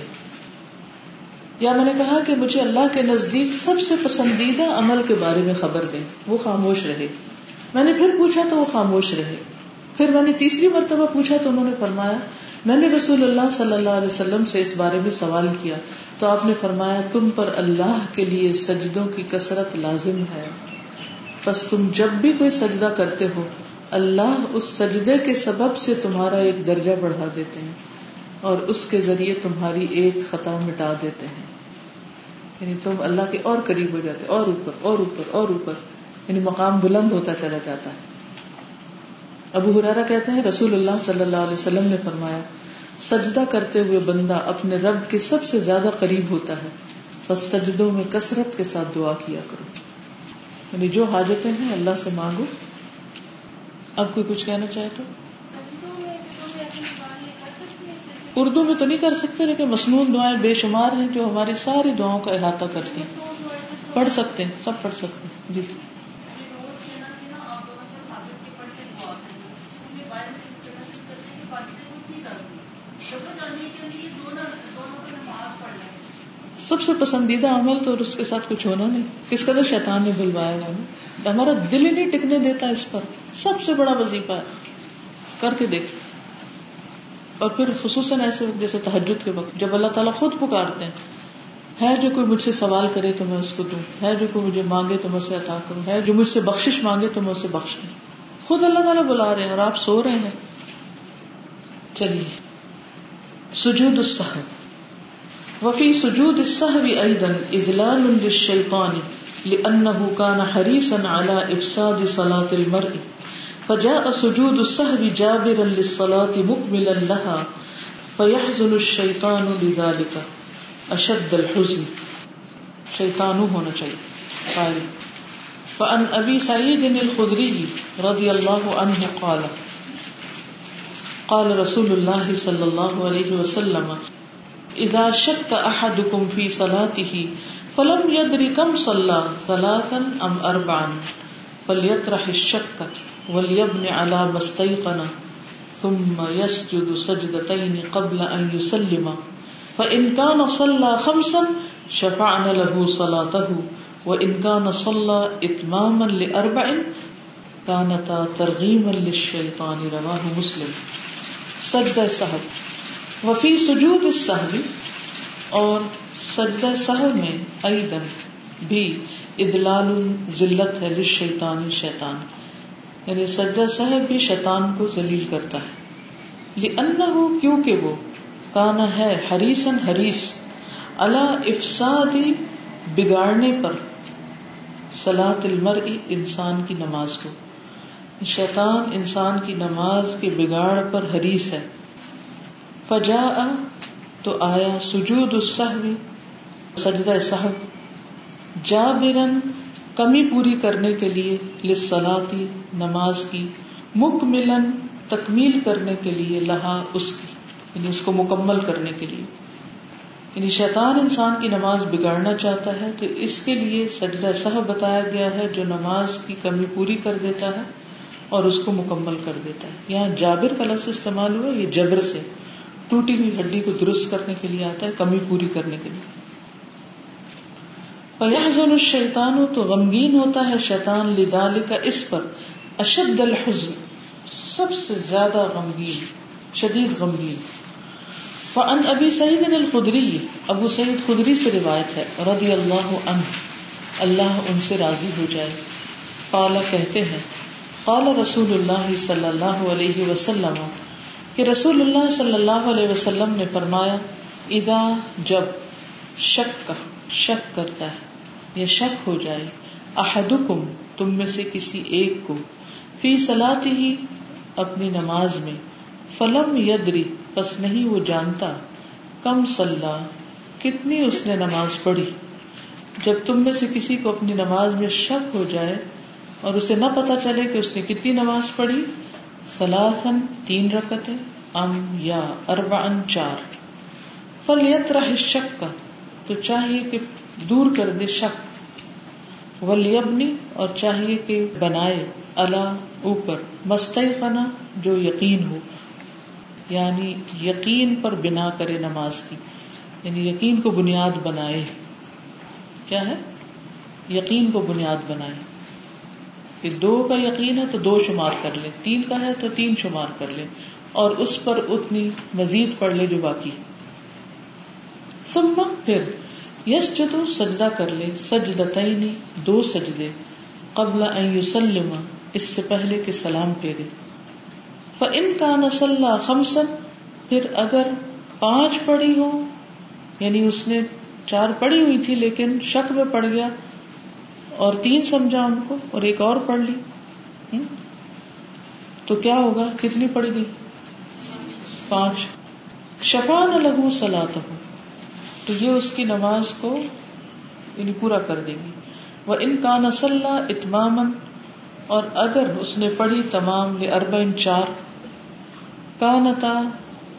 [SPEAKER 2] یا میں نے کہا کہ مجھے اللہ کے نزدیک سب سے پسندیدہ عمل کے بارے میں خبر دیں، وہ خاموش رہے۔ میں نے پھر پوچھا تو وہ خاموش رہے۔ پھر میں نے تیسری مرتبہ پوچھا تو انہوں نے فرمایا، میں نے رسول اللہ صلی اللہ علیہ وسلم سے اس بارے میں سوال کیا۔ تو آپ نے فرمایا، تم پر اللہ کے لیے سجدوں کی کثرت لازم ہے۔ بس تم جب بھی کوئی سجدہ کرتے ہو، اللہ اس سجدے کے سبب سے تمہارا ایک درجہ بڑھا دیتے ہیں اور اس کے ذریعے تمہاری ایک خطا مٹا دیتے ہیں۔ یعنی تم اللہ کے اور قریب ہو جاتے، اور اوپر اور اوپر اور اوپر یعنی مقام بلند ہوتا چلا جاتا ہے۔ ابو ہرارا کہتے ہیں، رسول اللہ صلی اللہ علیہ وسلم نے فرمایا، سجدہ کرتے ہوئے بندہ اپنے رب کے سب سے زیادہ قریب ہوتا ہے۔ بس سجدوں میں کثرت کے ساتھ دعا کیا کرو۔ یعنی جو حاجتیں ہیں اللہ سے مانگو۔ اب کوئی کچھ کہنا چاہے تو؟ اردو میں تو نہیں کر سکتے، لیکن مصنون دعائیں بے شمار ہیں جو ہماری ساری دعاؤں کا احاطہ کرتی ہیں۔ پڑھ سکتے ہیں، سب پڑھ سکتے ہیں۔ جی۔ سب سے پسندیدہ عمل تو اس کے ساتھ کچھ ہونا نہیں۔ کس قدر شیطان نے بلوایا ہوا ہمارا دل ہی نہیں ٹکنے دیتا اس پر۔ سب سے بڑا وظیفہ ہے۔ کر کے دیکھ۔ اور پھر خصوصاً ایسے وقت جیسے تحجد کے وقت، جب اللہ تعالیٰ خود پکارتے ہیں، ہے جو کوئی مجھ سے سوال کرے تو میں اس کو دوں، ہے جو کوئی مجھے مانگے تو میں اسے عطا کروں، ہے جو مجھ سے بخش مانگے تو میں اسے بخش دوں۔ خود اللہ تعالیٰ بلا رہے ہیں اور آپ سو رہے ہیں۔ چلیے، سجود السحب وفي سجود السهو ايضا اذلال للشيطان لانه كان حريصا على افساد صلاه المرء۔ فجاء سجود السهو جابرا للصلاه مكملا لها فيحزن الشيطان لذلك. اشد الحزن. شیطان ہونا چاہیے. قال فان ابي سعيد الخدري رضي الله عنه قال قال رسول الله صلى الله عليه وسلم اذا شك احدكم في صلاته فلم يدري كم صلى ثلاثا ام اربعا فليطرح الشك. وليبني على ما استيقن ثم يسجد سجدتين قبل ان يسلم فان كان صلى خمسا شفعنا له صلاته وان كان صلى اتماما لاربع كانتا ترغيما للشيطان رواه مسلم سجدہ صحب وفی سجود السہوی اور سجدہ سہو میں ایدن بھی ادلال ذلت ہے للشیطان شیطان یعنی سجدہ سہو بھی شیطان کو ذلیل کرتا ہے۔ لئنہو کیونکہ وہ کانا ہے حریسن حریس علا افسادی بگاڑنے پر۔ صلاة المرئی انسان کی نماز کو۔ شیطان انسان کی نماز کے بگاڑ پر حریص ہے۔ فجا تو آیا سجود السہوی سجدہ صحب جا برن کمی پوری کرنے کے لیے لسلاتی نماز کی مک ملن تکمیل کرنے کے لیے لہا اس کی یعنی اس کو مکمل کرنے کے لیے۔ یعنی شیطان انسان کی نماز بگاڑنا چاہتا ہے تو اس کے لیے سجدہ صحب بتایا گیا ہے جو نماز کی کمی پوری کر دیتا ہے اور اس کو مکمل کر دیتا ہے۔ یہاں جابر کا لفظ استعمال ہوا، یہ جبر سے ٹوٹی ہوئی ہڈی کو درست کرنے کے لیے آتا ہے، کمی پوری کرنے کے لیے۔ شیتان ہو تو غمگین ہوتا ہے، شیطان لدال کا اس پر اشد الحزن، سب سے زیادہ غمگین، شدید غمگین۔ فان ابی سعید الخدری، ابو سعید خدری سے روایت ہے، رضی اللہ عنہ، اللہ ان سے راضی ہو جائے۔ قال، کہتے ہیں، قال رسول اللہ صلی اللہ علیہ وسلم کہ رسول اللہ صلی اللہ علیہ وسلم نے فرمایا ادا جب شک کا شک کرتا ہے۔ یا شک ہو جائے، احدکم، تم میں سے کسی ایک کو۔ فی سلاتی ہی اپنی نماز میں۔ فلم یدری بس نہیں وہ جانتا۔ کم صلاح کتنی اس نے نماز پڑھی۔ جب تم میں سے کسی کو اپنی نماز میں شک ہو جائے اور اسے نہ پتا چلے کہ اس نے کتنی نماز پڑھی سلاسن تین رکتے ام یا اربا ان چار۔ فلیت رہ شک کا تو چاہیے کہ دور کر دے شک۔ ولیبنی اور چاہیے کہ بنائے اللہ اوپر۔ مستحقنا جو یقین ہو۔ یعنی یقین پر بنا کرے نماز کی۔ یعنی یقین کو بنیاد بنائے۔ کیا ہے؟ یقین کو بنیاد بنائے۔ کہ دو کا یقین ہے تو دو شمار کر لے۔ تین کا ہے تو تین شمار کر لے۔ اور اس پر اتنی مزید پڑھ لے جو باقی ثم پھر یس جدو سجدہ کر لے، سجدتین، دو سجدے، قبل ان یسلم، اس سے پہلے کہ سلام پھیرے۔ فان کان صلى خمسا، پھر اگر پانچ پڑھی ہو یعنی اس نے چار پڑھی ہوئی تھی لیکن شک میں پڑ گیا اور تین سمجھا ان کو اور ایک اور پڑھ لی۔ تو کیا ہوگا؟ کتنی پڑ گئی؟ پانچ۔ شفان لہو سلاد ہو تو یہ اس کی نماز کو یعنی پورا کر دے گی وہ ان کا نسلہ اتمام اور اگر اس نے پڑھی تمام یہ ارب ان چار کانتا،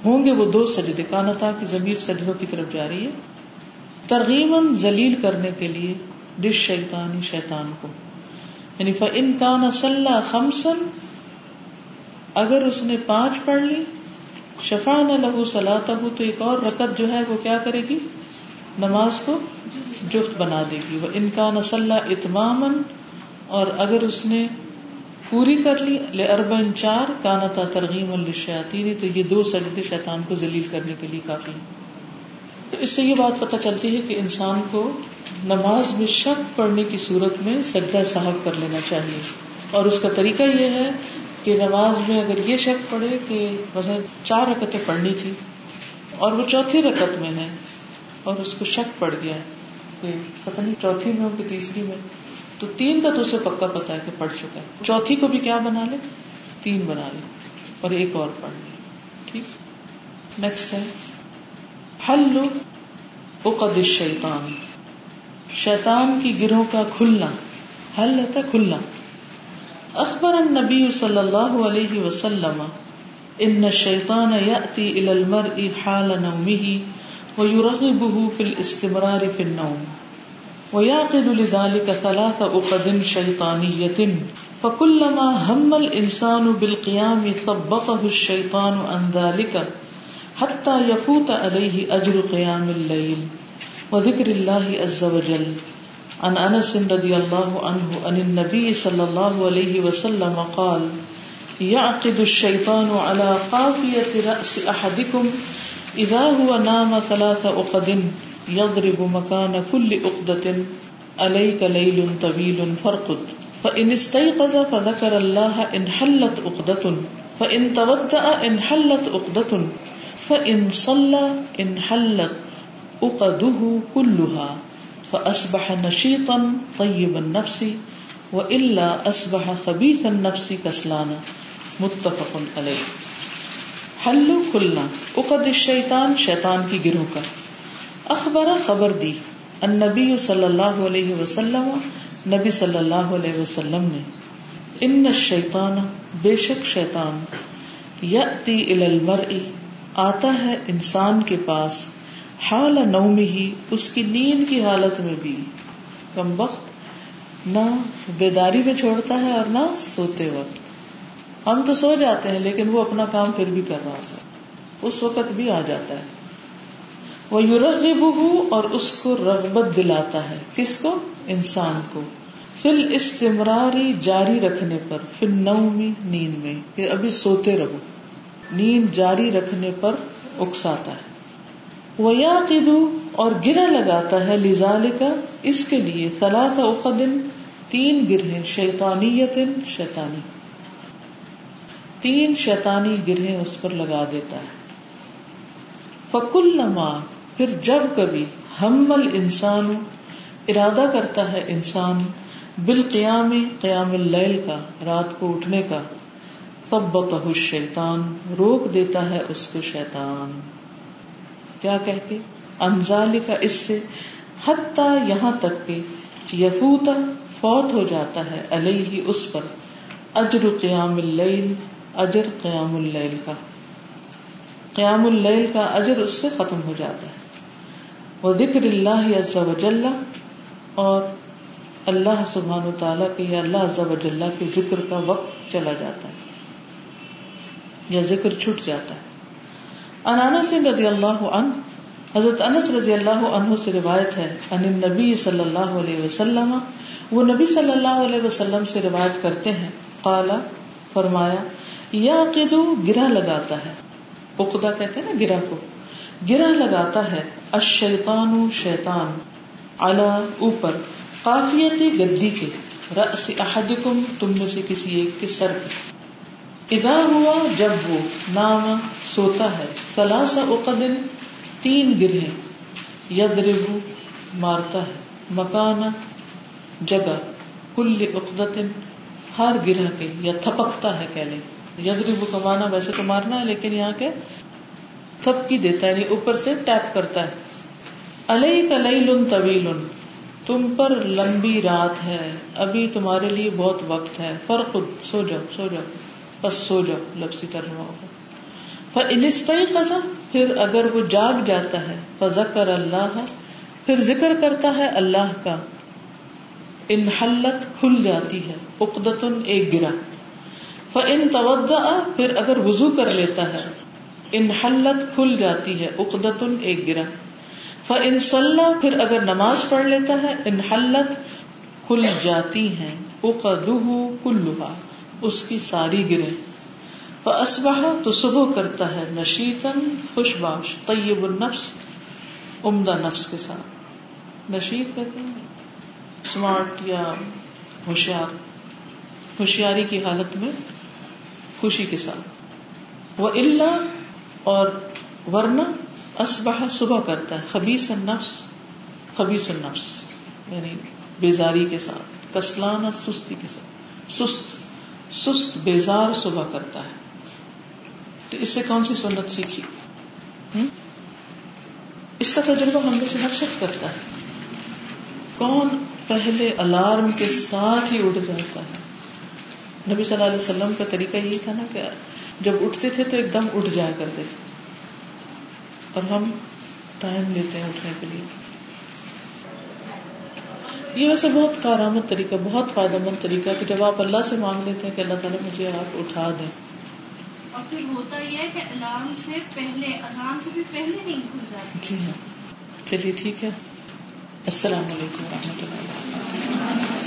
[SPEAKER 2] ہوں گے وہ دو سجدے، کانتا کی زمین سجدوں کی طرف جا رہی ہے۔ ترغیمن ذلیل کرنے کے لیے ڈش شیطانی شیطان کو۔ یعنی ان کا نسلہ خمسن اگر اس نے پانچ پڑھ لی شفا نہ لہو سلاح تو ایک اور رکت جو ہے وہ کیا کرے گی؟ نماز کو جفت بنا دے گی۔ وہ ان کا نسلہ اتمام اور اگر اس نے پوری کر لی، لے اربن چار کانا تا ترغیم الشیاتی تو یہ دو سجدے شیطان کو ذلیل کرنے کے لیے کافی تو اس سے یہ بات پتہ چلتی ہے کہ انسان کو نماز میں شک پڑھنے کی صورت میں سجدہ صاحب کر لینا چاہیے۔ اور اس کا طریقہ یہ ہے کہ نماز میں اگر یہ شک پڑے کہ مثلا چار رکتیں پڑھنی تھی اور وہ چوتھی رکت میں ہے اور اس کو شک پڑ گیا کہ پتہ نہیں چوتھی میں ہو کہ تیسری میں، تو تین کا تو اسے پکا پتا ہے کہ پڑھ چکا ہے۔ چوتھی کو بھی کیا بنا لے؟ تین بنا لے اور ایک اور پڑھ لے۔ ٹھیک؟ نیکسٹ ہے۔ حل اقد شیطان شیطان کی گروہ کا کھلنا، حل رہتا کھلنا۔ اخبر النبی صلی اللہ علیہ وسلم، ان الشیطان یأتی الى المرء حال نومه ويرغبه في الاستمرار في النوم. ويعقد لذلك ثلاث عقد شيطانية فكلما هم الإنسان بالقيام ثبطه الشيطان عن ذلك حتى يفوت عليه أجر قيام الليل وذكر الله عز وجل۔ عن انس رضی اللہ عنہ عن النبي صلى الله عليه وسلم قال يعقد الشيطان على قافية رأس أحدكم إذا هو نام ثلاث عقد يضرب مكان كل عقدة عليك ليل طويل فرقد فإن استيقظ فذكر الله إن حلت عقدة فإن تودأ إن حلت عقدة فإن صلى إن حلت عقده كلها فأصبح نشيطا طيب النفس وإلا أصبح خبيث النفس كسلانا متفق عليه حل کھلنا. اقد الشیطان شیطان کی گروہ کا. اخبر خبر دی. النبی صلی اللہ علیہ وسلم، نبی صلی اللہ علیہ وسلم نے. ان الشیطان بے شک شیطان. یأتی الی المرء، آتا ہے انسان کے پاس. حال نوم ہی اس کی نیند کی حالت میں بھی کم وقت نہ بیداری میں چھوڑتا ہے اور نہ سوتے وقت۔ ہم تو سو جاتے ہیں، لیکن وہ اپنا کام پھر بھی کر رہا ہوتا ہے۔ اس وقت بھی آ جاتا ہے۔ وہ یورغب اور اس کو رغبت دلاتا ہے۔ کس کو؟ انسان کو۔ فل استمراری جاری رکھنے پر۔ فل نومی نیند میں۔ کہ ابھی سوتے رہو۔ نیند جاری رکھنے پر اکساتا ہے۔ ویا اور گرا لگاتا ہے لزال کا اس کے لیے سلاح اوقدن تین گرہ شیطانی شیطانی۔ تین شیطانی گرہ اس پر لگا دیتا ہے۔ فکل نما پھر جب کبھی ہمل انسان، ارادہ کرتا ہے انسان بال قیام قیام اللیل کا، رات کو اٹھنے کا تب بتہ شیطان روک دیتا ہے اس کو شیطان۔ کیا کہ انزال کا اس سے حتیٰ یہاں تک کہ یفوتا فوت ہو جاتا ہے علیہ اس پر۔ اجر قیام اللیل، اجر قیام اللیل کا۔ قیام اللیل کا اجر اس سے ختم ہو جاتا ہے۔ وہ ذکر اللہ عز و جل، اور اللہ سبحان و تعالیٰ کے یا اللہ عزب اجلّہ کے ذکر کا وقت چلا جاتا ہے یا ذکر چھٹ جاتا ہے۔ انانا سے رضی اللہ عنہ، حضرت انس رضی اللہ عنہ سے روایت ہے، ان نبی صلی اللہ علیہ وسلم، وہ نبی صلی اللہ علیہ وسلم سے روایت کرتے ہیں۔ قالا فرمایا، یا قدو گرا لگاتا ہے۔ اقدا کہتے ہیں نا گرا کو۔ گرا لگاتا ہے الشیطان شیطان علا اوپر، قافیت گدی کے، رأس احدکم، تم میں سے کسی ایک کے سر کے۔ اذا ہوا جب وہ نام سوتا ہے، ثلاث اقدن تین گرہیں یدرب مارتا ہے۔ مکان جگہ کل اقدت ہر گرہ کے یا تھپکتا ہے کہہ لیں۔ یدرب کمانا ویسے تو مارنا ہے، لیکن یہاں کے تھپکی دیتا ہے یعنی اوپر سے ٹیپ کرتا ہے۔ علیہ کا لیل طویل، تم پر لمبی رات ہے۔ ابھی تمہارے لیے بہت وقت ہے۔ فرق، سو جاؤ سو جاؤ۔ بس سو جاؤ، لفظی ترجمہ ہوگا انستئی قزا پھر اگر وہ جاگ جاتا ہے فذکر اللہ پھر ذکر کرتا ہے اللہ کا۔ ان حلت کھل جاتی ہے، اقدتن ایک گرا فان توضا پھر اگر وضو کر لیتا ہے، ان حلت کھل جاتی ہے، اقدتن ایک گرا فن صلاح پھر اگر نماز پڑھ لیتا ہے، ان حلت کھل جاتی ہیں کلوہا اس کی ساری گرے۔ فاسبح تو صبح کرتا ہے نشیتن خوش باش طیب النفس، عمدہ نفس کے ساتھ۔ نشیت کہتے ہیں۔ اسمارٹ یا ہوشیار، ہوشیاری کی حالت میں خوشی کے ساتھ۔ وہ اللہ اور ورنہ اسبح صبح کرتا ہے خبیص النفس خبیص النفس یعنی بیزاری کے ساتھ، کسلانہ سستی کے ساتھ۔ سست۔ سست، بیزار صبح کرتا ہے۔ تو اس سے کون سی سنت سیکھی؟ اس کا تجربہ ہم میں سے ہر شخص کرتا ہے۔ کون پہلے الارم کے ساتھ ہی اٹھ جاتا ہے۔ نبی صلی اللہ علیہ وسلم کا طریقہ یہی تھا نا کہ جب اٹھتے تھے تو ایک دم اٹھ جایا کرتے تھے۔ اور ہم ٹائم لیتے ہیں اٹھنے کے لیے۔ یہ ویسے بہت کارآمد طریقہ بہت فائدہ مند طریقہ کہ جب آپ اللہ سے مانگ لیتے ہیں کہ اللہ تعالیٰ مجھے آپ اٹھا دیں۔
[SPEAKER 4] اور پھر ہوتا یہ ہے کہ الارم سے پہلے اذان سے بھی پہلے نہیں جاتی۔
[SPEAKER 2] جی ہاں۔ چلیے ٹھیک ہے۔ السلام علیکم و رحمۃ اللہ